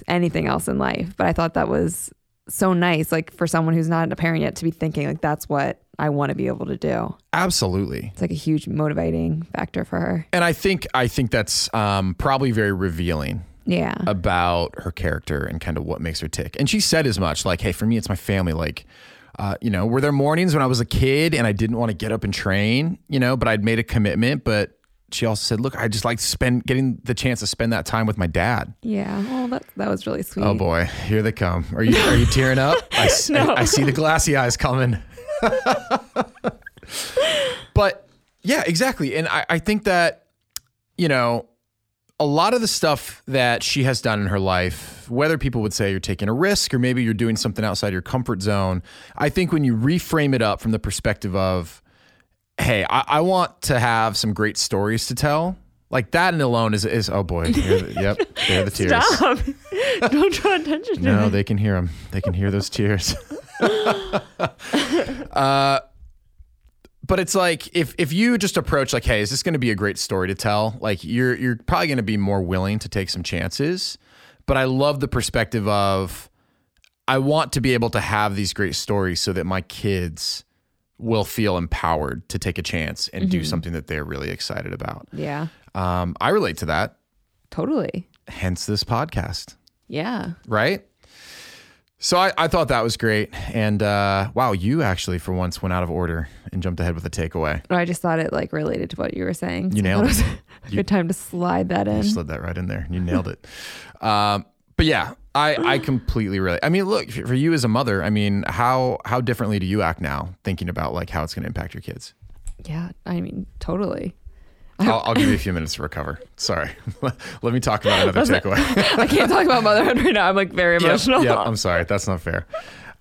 anything else in life. But I thought that was so nice, like for someone who's not a parent yet to be thinking, like, that's what I want to be able to do. Absolutely. It's like a huge motivating factor for her. And I think, I think that's um, probably very revealing yeah. about her character and kind of what makes her tick. And she said as much like hey for me it's my family. Like uh, you know were there mornings when i was a kid and i didn't want to get up and train you know but i'd made a commitment but she also said look i just like spend getting the chance to spend that time with my dad. Yeah. Well that, that was really sweet. Oh boy. Here they come. Are you are you tearing up? I, no. I, I see the glassy eyes coming. But yeah exactly. And I, I think that you know a lot of the stuff that she has done in her life, whether people would say you're taking a risk or maybe you're doing something outside your comfort zone, I think when you reframe it up from the perspective of, hey, I, I want to have some great stories to tell. Like that and alone is is oh boy, the, yep, they're the tears. Stop! Don't draw attention. No, they can hear them. They can hear those tears. uh, but it's like if if you just approach like, hey, is this going to be a great story to tell? Like you're you're probably going to be more willing to take some chances. But I love the perspective of I want to be able to have these great stories so that my kids will feel empowered to take a chance and mm-hmm. do something that they're really excited about. Yeah. Um, I relate to that. Totally. Hence this podcast. Yeah. Right? So I, I thought that was great. And uh, wow, you actually for once went out of order and jumped ahead with a takeaway. I just thought it like related to what you were saying. You so nailed it. Was a you, good time to slide that in. You slid that right in there. You nailed it. Um, but yeah, I, I completely relate. I mean, look for you as a mother. I mean, how how differently do you act now, thinking about like how it's going to impact your kids? Yeah, I mean, totally. I'll, I'll, give you a few minutes to recover. Sorry. Let me talk about another takeaway. I can't talk about motherhood right now. I'm like very emotional. Yeah, yep, I'm sorry. That's not fair.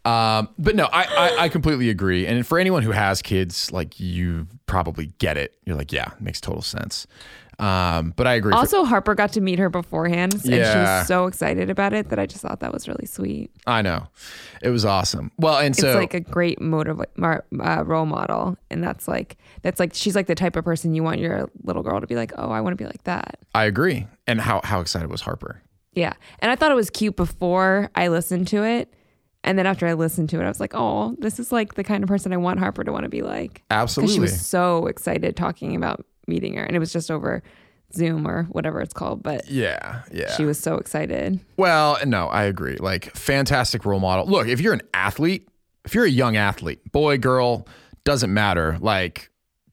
Um, but no, I, I, I, completely agree. And for anyone who has kids, like you probably get it. You're like, yeah, makes total sense. Um, but I agree. Also, for, Harper got to meet her beforehand, and yeah. she was so excited about it that I just thought that was really sweet. I know, it was awesome. Well, and so it's like a great motive uh, role model, and that's like that's like she's like the type of person you want your little girl to be like. Oh, I want to be like that. I agree. And how how excited was Harper? Yeah, and I thought it was cute before I listened to it. And then after I listened to it, I was like, oh, this is like the kind of person I want Harper to want to be like. Absolutely. She was so excited talking about meeting her, and it was just over Zoom or whatever it's called. But yeah, yeah, she was so excited. Well, no, I agree. Like, fantastic role model. Look, if you're an athlete, if you're a young athlete, boy, girl, doesn't matter. Like,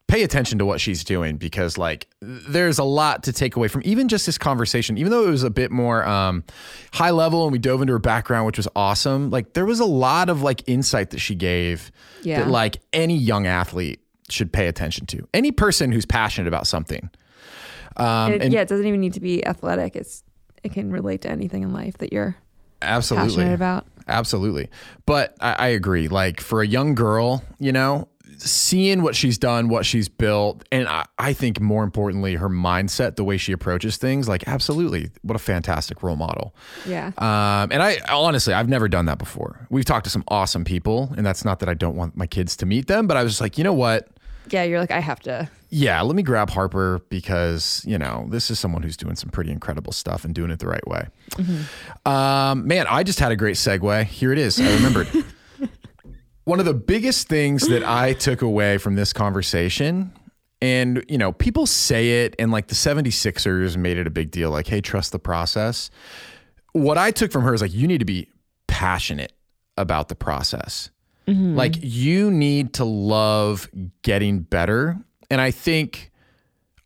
pay attention to what she's doing because like there's a lot to take away from even just this conversation even though it was a bit more um, high level and we dove into her background which was awesome like there was a lot of like insight that she gave Yeah. that like any young athlete should pay attention to any person who's passionate about something um, It- and yeah, it doesn't even need to be athletic. It's it can relate to anything in life that you're absolutely passionate about. Absolutely. But I, I agree. Like for a young girl, you know, seeing what she's done, what she's built, and I, I think more importantly, her mindset, the way she approaches things, like absolutely, what a fantastic role model. Yeah. Um, and I honestly, I've never done that before. We've talked to some awesome people, and that's not that I don't want my kids to meet them, but I was just like, you know what? Yeah, you're like I have to. Yeah, let me grab Harper because, you know, this is someone who's doing some pretty incredible stuff and doing it the right way. Um, man, I just had a great segue. Here it is. I remembered. One of the biggest things that I took away from this conversation, and, you know, people say it, and like the 76ers made it a big deal, like, hey, trust the process. What I took from her is like, you need to be passionate about the process. Mm-hmm. Like you need to love getting better. And I think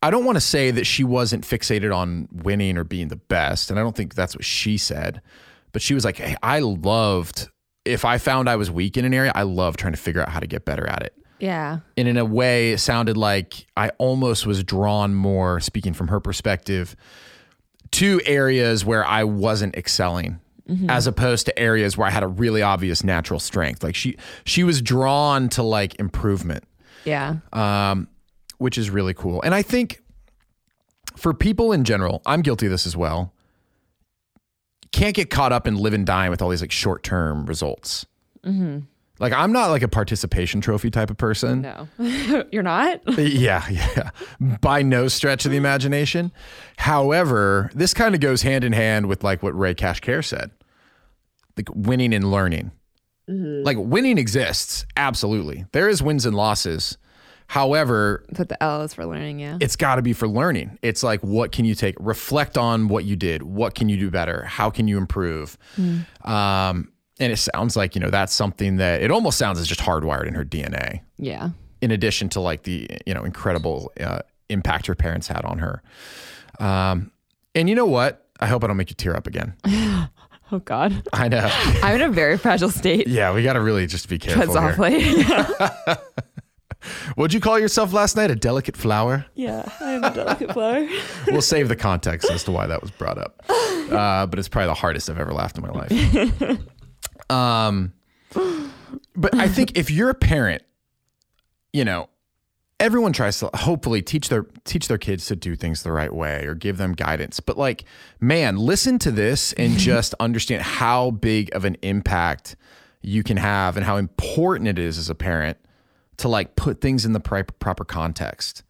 I don't want to say that she wasn't fixated on winning or being the best. And I don't think that's what she said. But she was like, hey, I loved if I found I was weak in an area, I love trying to figure out how to get better at it. Yeah. And in a way, it sounded like I almost was drawn more, speaking from her perspective, to areas where I wasn't excelling. As opposed to areas where I had a really obvious natural strength. Like she she was drawn to like improvement Yeah. um, which is really cool. And I think for people in general, I'm guilty of this as well. Can't get caught up in live and die with all these like short term results. Like I'm not like a participation trophy type of person. No. you're not? Yeah, yeah. By no stretch of the imagination. However, this kind of goes hand in hand with like what Ray Cashcare said. Like winning and learning. Like winning exists, absolutely. There is wins and losses. However, Put the L is for learning, yeah. it's got to be for learning. It's like, what can you take? Reflect on what you did. What can you do better? How can you improve? Um, and it sounds like, you know, that's something that it almost sounds as just hardwired in her DNA, yeah. in addition to like the, you know, incredible uh, impact her parents had on her. Um, and you know what? I hope I don't make you tear up again. Oh God. I know. I'm in a very fragile state. yeah, we got to really just be careful. Tread Here. softly. What'd you call yourself last night? A delicate flower? yeah. I'm a delicate flower. we'll save the context as to why that was brought up. Uh, but it's probably the hardest I've ever laughed in my life. Um, but I think if you're a parent, you know, everyone tries to hopefully teach their teach their kids to do things the right way or give them guidance. But like, man, listen to this and just understand how big of an impact you can have and how important it is as a parent to like put things in the pri- proper context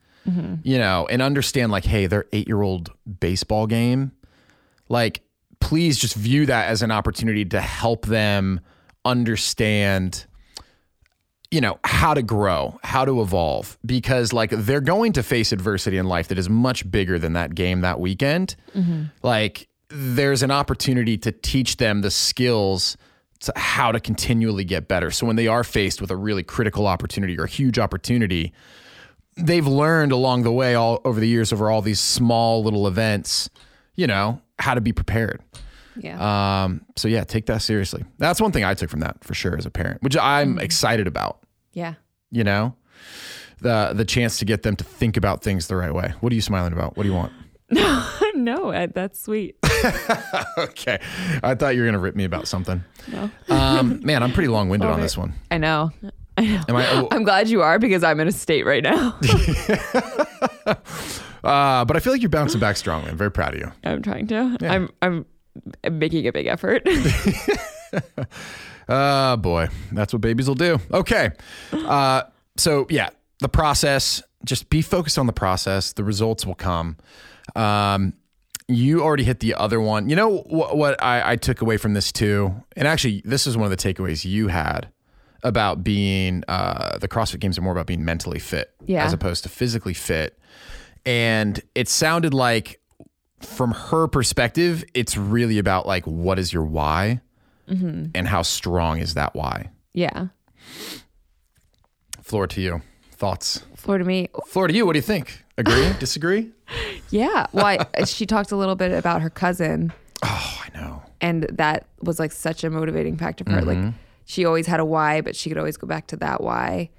you know, and understand like, hey, their eight year old baseball game, like, please just view that as an opportunity to help them understand, you know, how to grow, how to evolve, because like they're going to face adversity in life that is much bigger than that game that weekend. Mm-hmm. Like, there's an opportunity to teach them the skills to how to continually get better. So when they are faced with a really critical opportunity or a huge opportunity, they've learned along the way all over the years over all these small little events, you know, how to be prepared. Yeah. Um, so yeah, take that seriously. That's one thing I took from that for sure as a parent, which I'm excited about, yeah. you know, the, the chance to get them to think about things the right way. What are you smiling about? What do you want? no, I, that's sweet. okay. I thought you were going to rip me about something. No. Um, man, I'm pretty long winded on this one. I know. I know. Am I, oh, I'm glad you are because I'm in a state right now. Uh, but I feel like you're bouncing back strongly. I'm very proud of you. I'm trying to. I'm I'm making a big effort. Oh boy, that's what babies will do. Okay. Uh, so yeah, the process, just be focused on the process. The results will come. Um, you already hit the other one. You know what, what I, I took away from this too? And actually, this is one of the takeaways you had about being, uh, the CrossFit games are more about being mentally fit Yeah. as opposed to physically fit. And it sounded like from her perspective, it's really about like, what is your why? and how strong is that why? yeah. Floor to you. thoughts? Floor to me. Floor to you. What do you think? Agree? Disagree? Yeah. Well, I, she talked a little bit about her cousin, Oh, I know. and that was like such a motivating factor for her. Like Mm-hmm. she always had a why, but she could always go back to that why.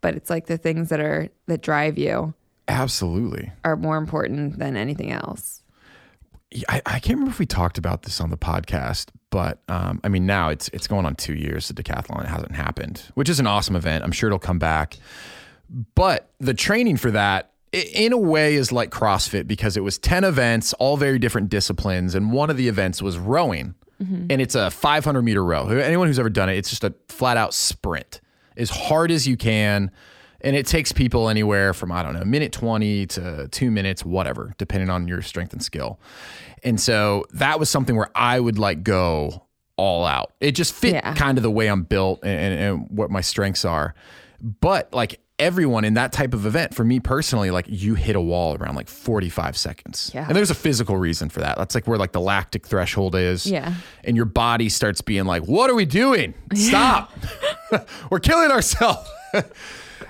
But it's like the things that are that drive you Absolutely. are more important than anything else. I, I can't remember if we talked about this on the podcast, but um, I mean, now it's it's going on two years. The decathlon it hasn't happened, which is an awesome event. I'm sure it'll come back. But the training for that, in a way, is like CrossFit because it was 10 events, all very different disciplines. And one of the events was rowing. And it's a 500 meter row. Anyone who's ever done it, it's just a flat out sprint as hard as you can. And it takes people anywhere from, I don't know, a minute 20 to two minutes, whatever, depending on your strength and skill. And so that was something where I would like go all out. It just fit Yeah. kind of the way I'm built and, and, and what my strengths are. But like everyone in that type of event, for me personally, like you hit a wall around like 45 seconds. Yeah. And there's a physical reason for that. That's like where like the lactic threshold is. Yeah. And your body starts being like, what are we doing? Stop. We're killing ourselves.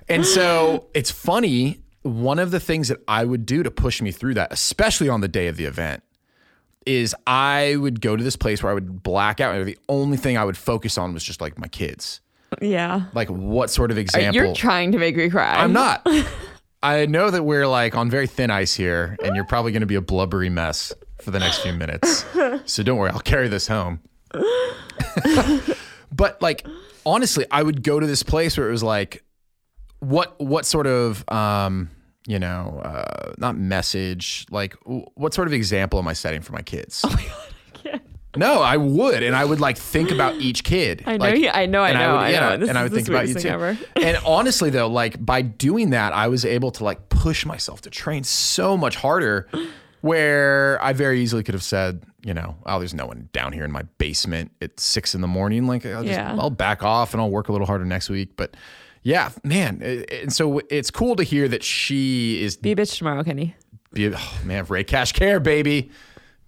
and so it's funny. One of the things that I would do to push me through that, especially on the day of the event, is I would go to this place where I would black out, and the only thing I would focus on was just like my kids. Yeah. Like, what sort of example? You're trying to make me cry. I'm not. I know that we're like on very thin ice here, and you're probably going to be a blubbery mess for the next few minutes. So don't worry, I'll carry this home. but like, honestly, I would go to this place where it was like, what what sort of um, you know, uh, not message, like w- what sort of example am I setting for my kids? Oh my god, I can't. No, I would, and I would like think about each kid. I know Like, I know, I know, would, I yeah, know. This and I would think about you too. ever. and honestly, though, like by doing that, I was able to like push myself to train so much harder. Where I very easily could have said, you know, oh, there's no one down here in my basement at six in the morning. Like, I'll just, Yeah. I'll back off and I'll work a little harder next week. But yeah, man, and so it's cool to hear that she is Be a bitch tomorrow, Kenny. be a, oh, man, Ray Cash Care, baby.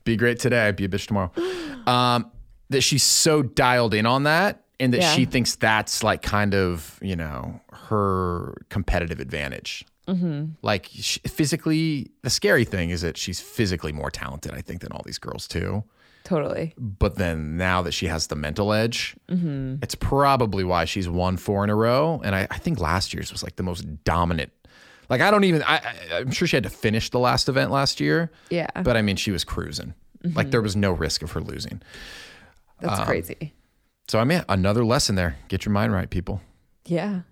Be great today. Be a bitch tomorrow. Um, that she's so dialed in on that, and that Yeah. she thinks that's like kind of you know her competitive advantage. Mm-hmm. Like sh physically, the scary thing is that she's physically more talented, I think, than all these girls too. Totally. But then now that she has the mental edge, Mm-hmm. it's probably why she's won four in a row. And I, I think last year's was like the most dominant. Like I don't even. I, I, I'm sure she had to finish the last event last year. Yeah. But I mean, she was cruising. Like there was no risk of her losing. That's um, crazy. So I mean, another lesson there. Get your mind right, people. Yeah.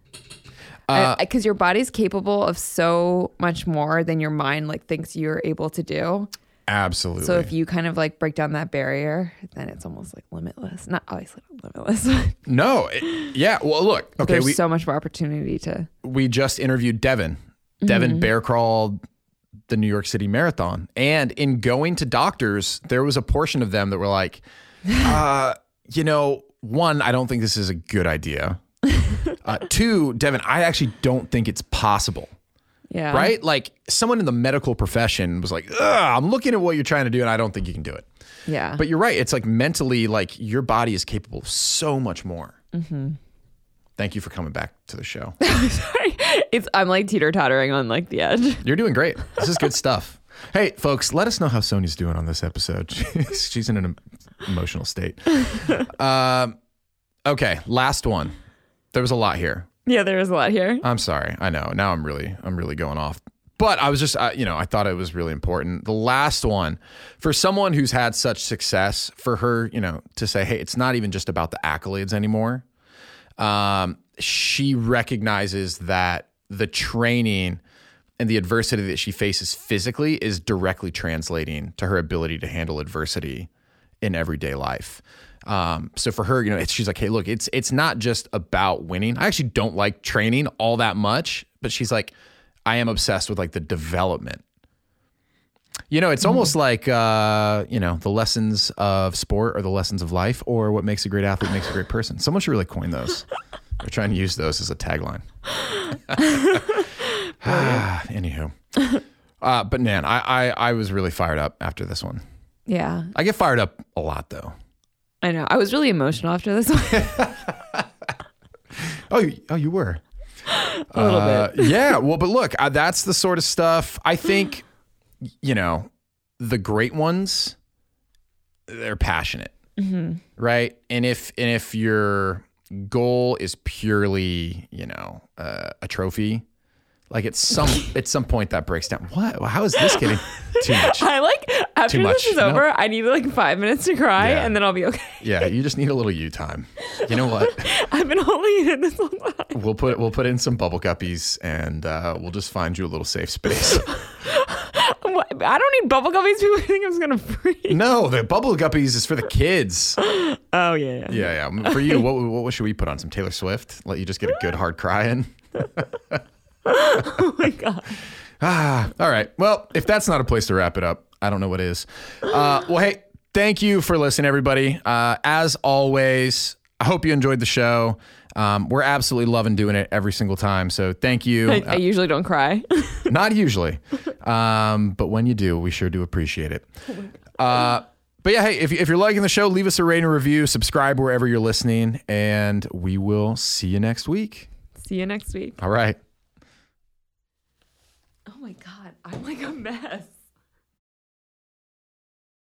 Uh, Because your body's capable of so much more than your mind like thinks you're able to do. Absolutely. So if you kind of like break down that barrier, then it's almost like limitless. Not obviously not limitless. no, it- yeah. Well, look. Okay, There's we so much more opportunity to. we just interviewed Devin. Devin bear crawled the New York City Marathon, and in going to doctors, there was a portion of them that were like, uh, you know, one, I don't think this is a good idea. Uh, two, Devin, I actually don't think it's possible. Yeah. right? Like someone in the medical profession was like, I'm looking at what you're trying to do and I don't think you can do it. Yeah. But you're right. It's like mentally, like your body is capable of so much more. Mm-hmm. Thank you for coming back to the show. Sorry. It's I'm like teeter tottering on like the edge. You're doing great. This is good stuff. Hey, folks, let us know how Sony's doing on this episode. She's, in an emotional state. Um, okay, last one. There was a lot here. Yeah, there is a lot here. I'm sorry. I know. Now I'm really, I'm really going off. But I was just, uh, you know, I thought it was really important. The last one, for someone who's had such success, for her, you know, to say, hey, it's not even just about the accolades anymore. Um, she recognizes that the training and the adversity that she faces physically is directly translating to her ability to handle adversity in everyday life. Um, so for her, you know, it's, she's like, hey, look, it's it's not just about winning. I actually don't like training all that much, but she's like, I am obsessed with like the development. You know, it's almost like uh, you know, the lessons of sport or the lessons of life, or what makes a great athlete makes a great person. Someone should really coin those. We're trying to use those as a tagline. Anywho, uh, but man, I, I I was really fired up after this one. Yeah. I get fired up a lot though. I know. I was really emotional after this one. Oh, you, oh, you were. A little Uh, bit. yeah. Well, but look, uh, that's the sort of stuff I think, you know, the great ones, they're passionate, Mm-hmm. right? And if and if your goal is purely, you know, uh, a trophy, like at some at some point that breaks down. What? How is this getting too much? I like after much. this is No. over, I need like five minutes to cry Yeah. and then I'll be okay. Yeah, you just need a little you time. You know what? I've been holding it in this whole time. We'll put we'll put in some bubble guppies and uh, we'll just find you a little safe space. I don't need bubble gummies. People think I'm just gonna freeze. no, the bubble guppies is for the kids. Oh yeah, yeah. Yeah, yeah. For you, what, what should we put on? Some Taylor Swift? Let you just get a good hard cry in? Oh my god. Ah, all right. Well, if that's not a place to wrap it up, I don't know what is. Uh, well, hey, thank you for listening, everybody. Uh, as always, I hope you enjoyed the show. Um, we're absolutely loving doing it every single time. So thank you. I, I usually don't cry. Not usually, um, but when you do, we sure do appreciate it. Uh, but yeah, hey, if, if you're liking the show, leave us a rating and review, subscribe wherever you're listening, and we will see you next week. See you next week. All right. Oh my god, I'm like a mess.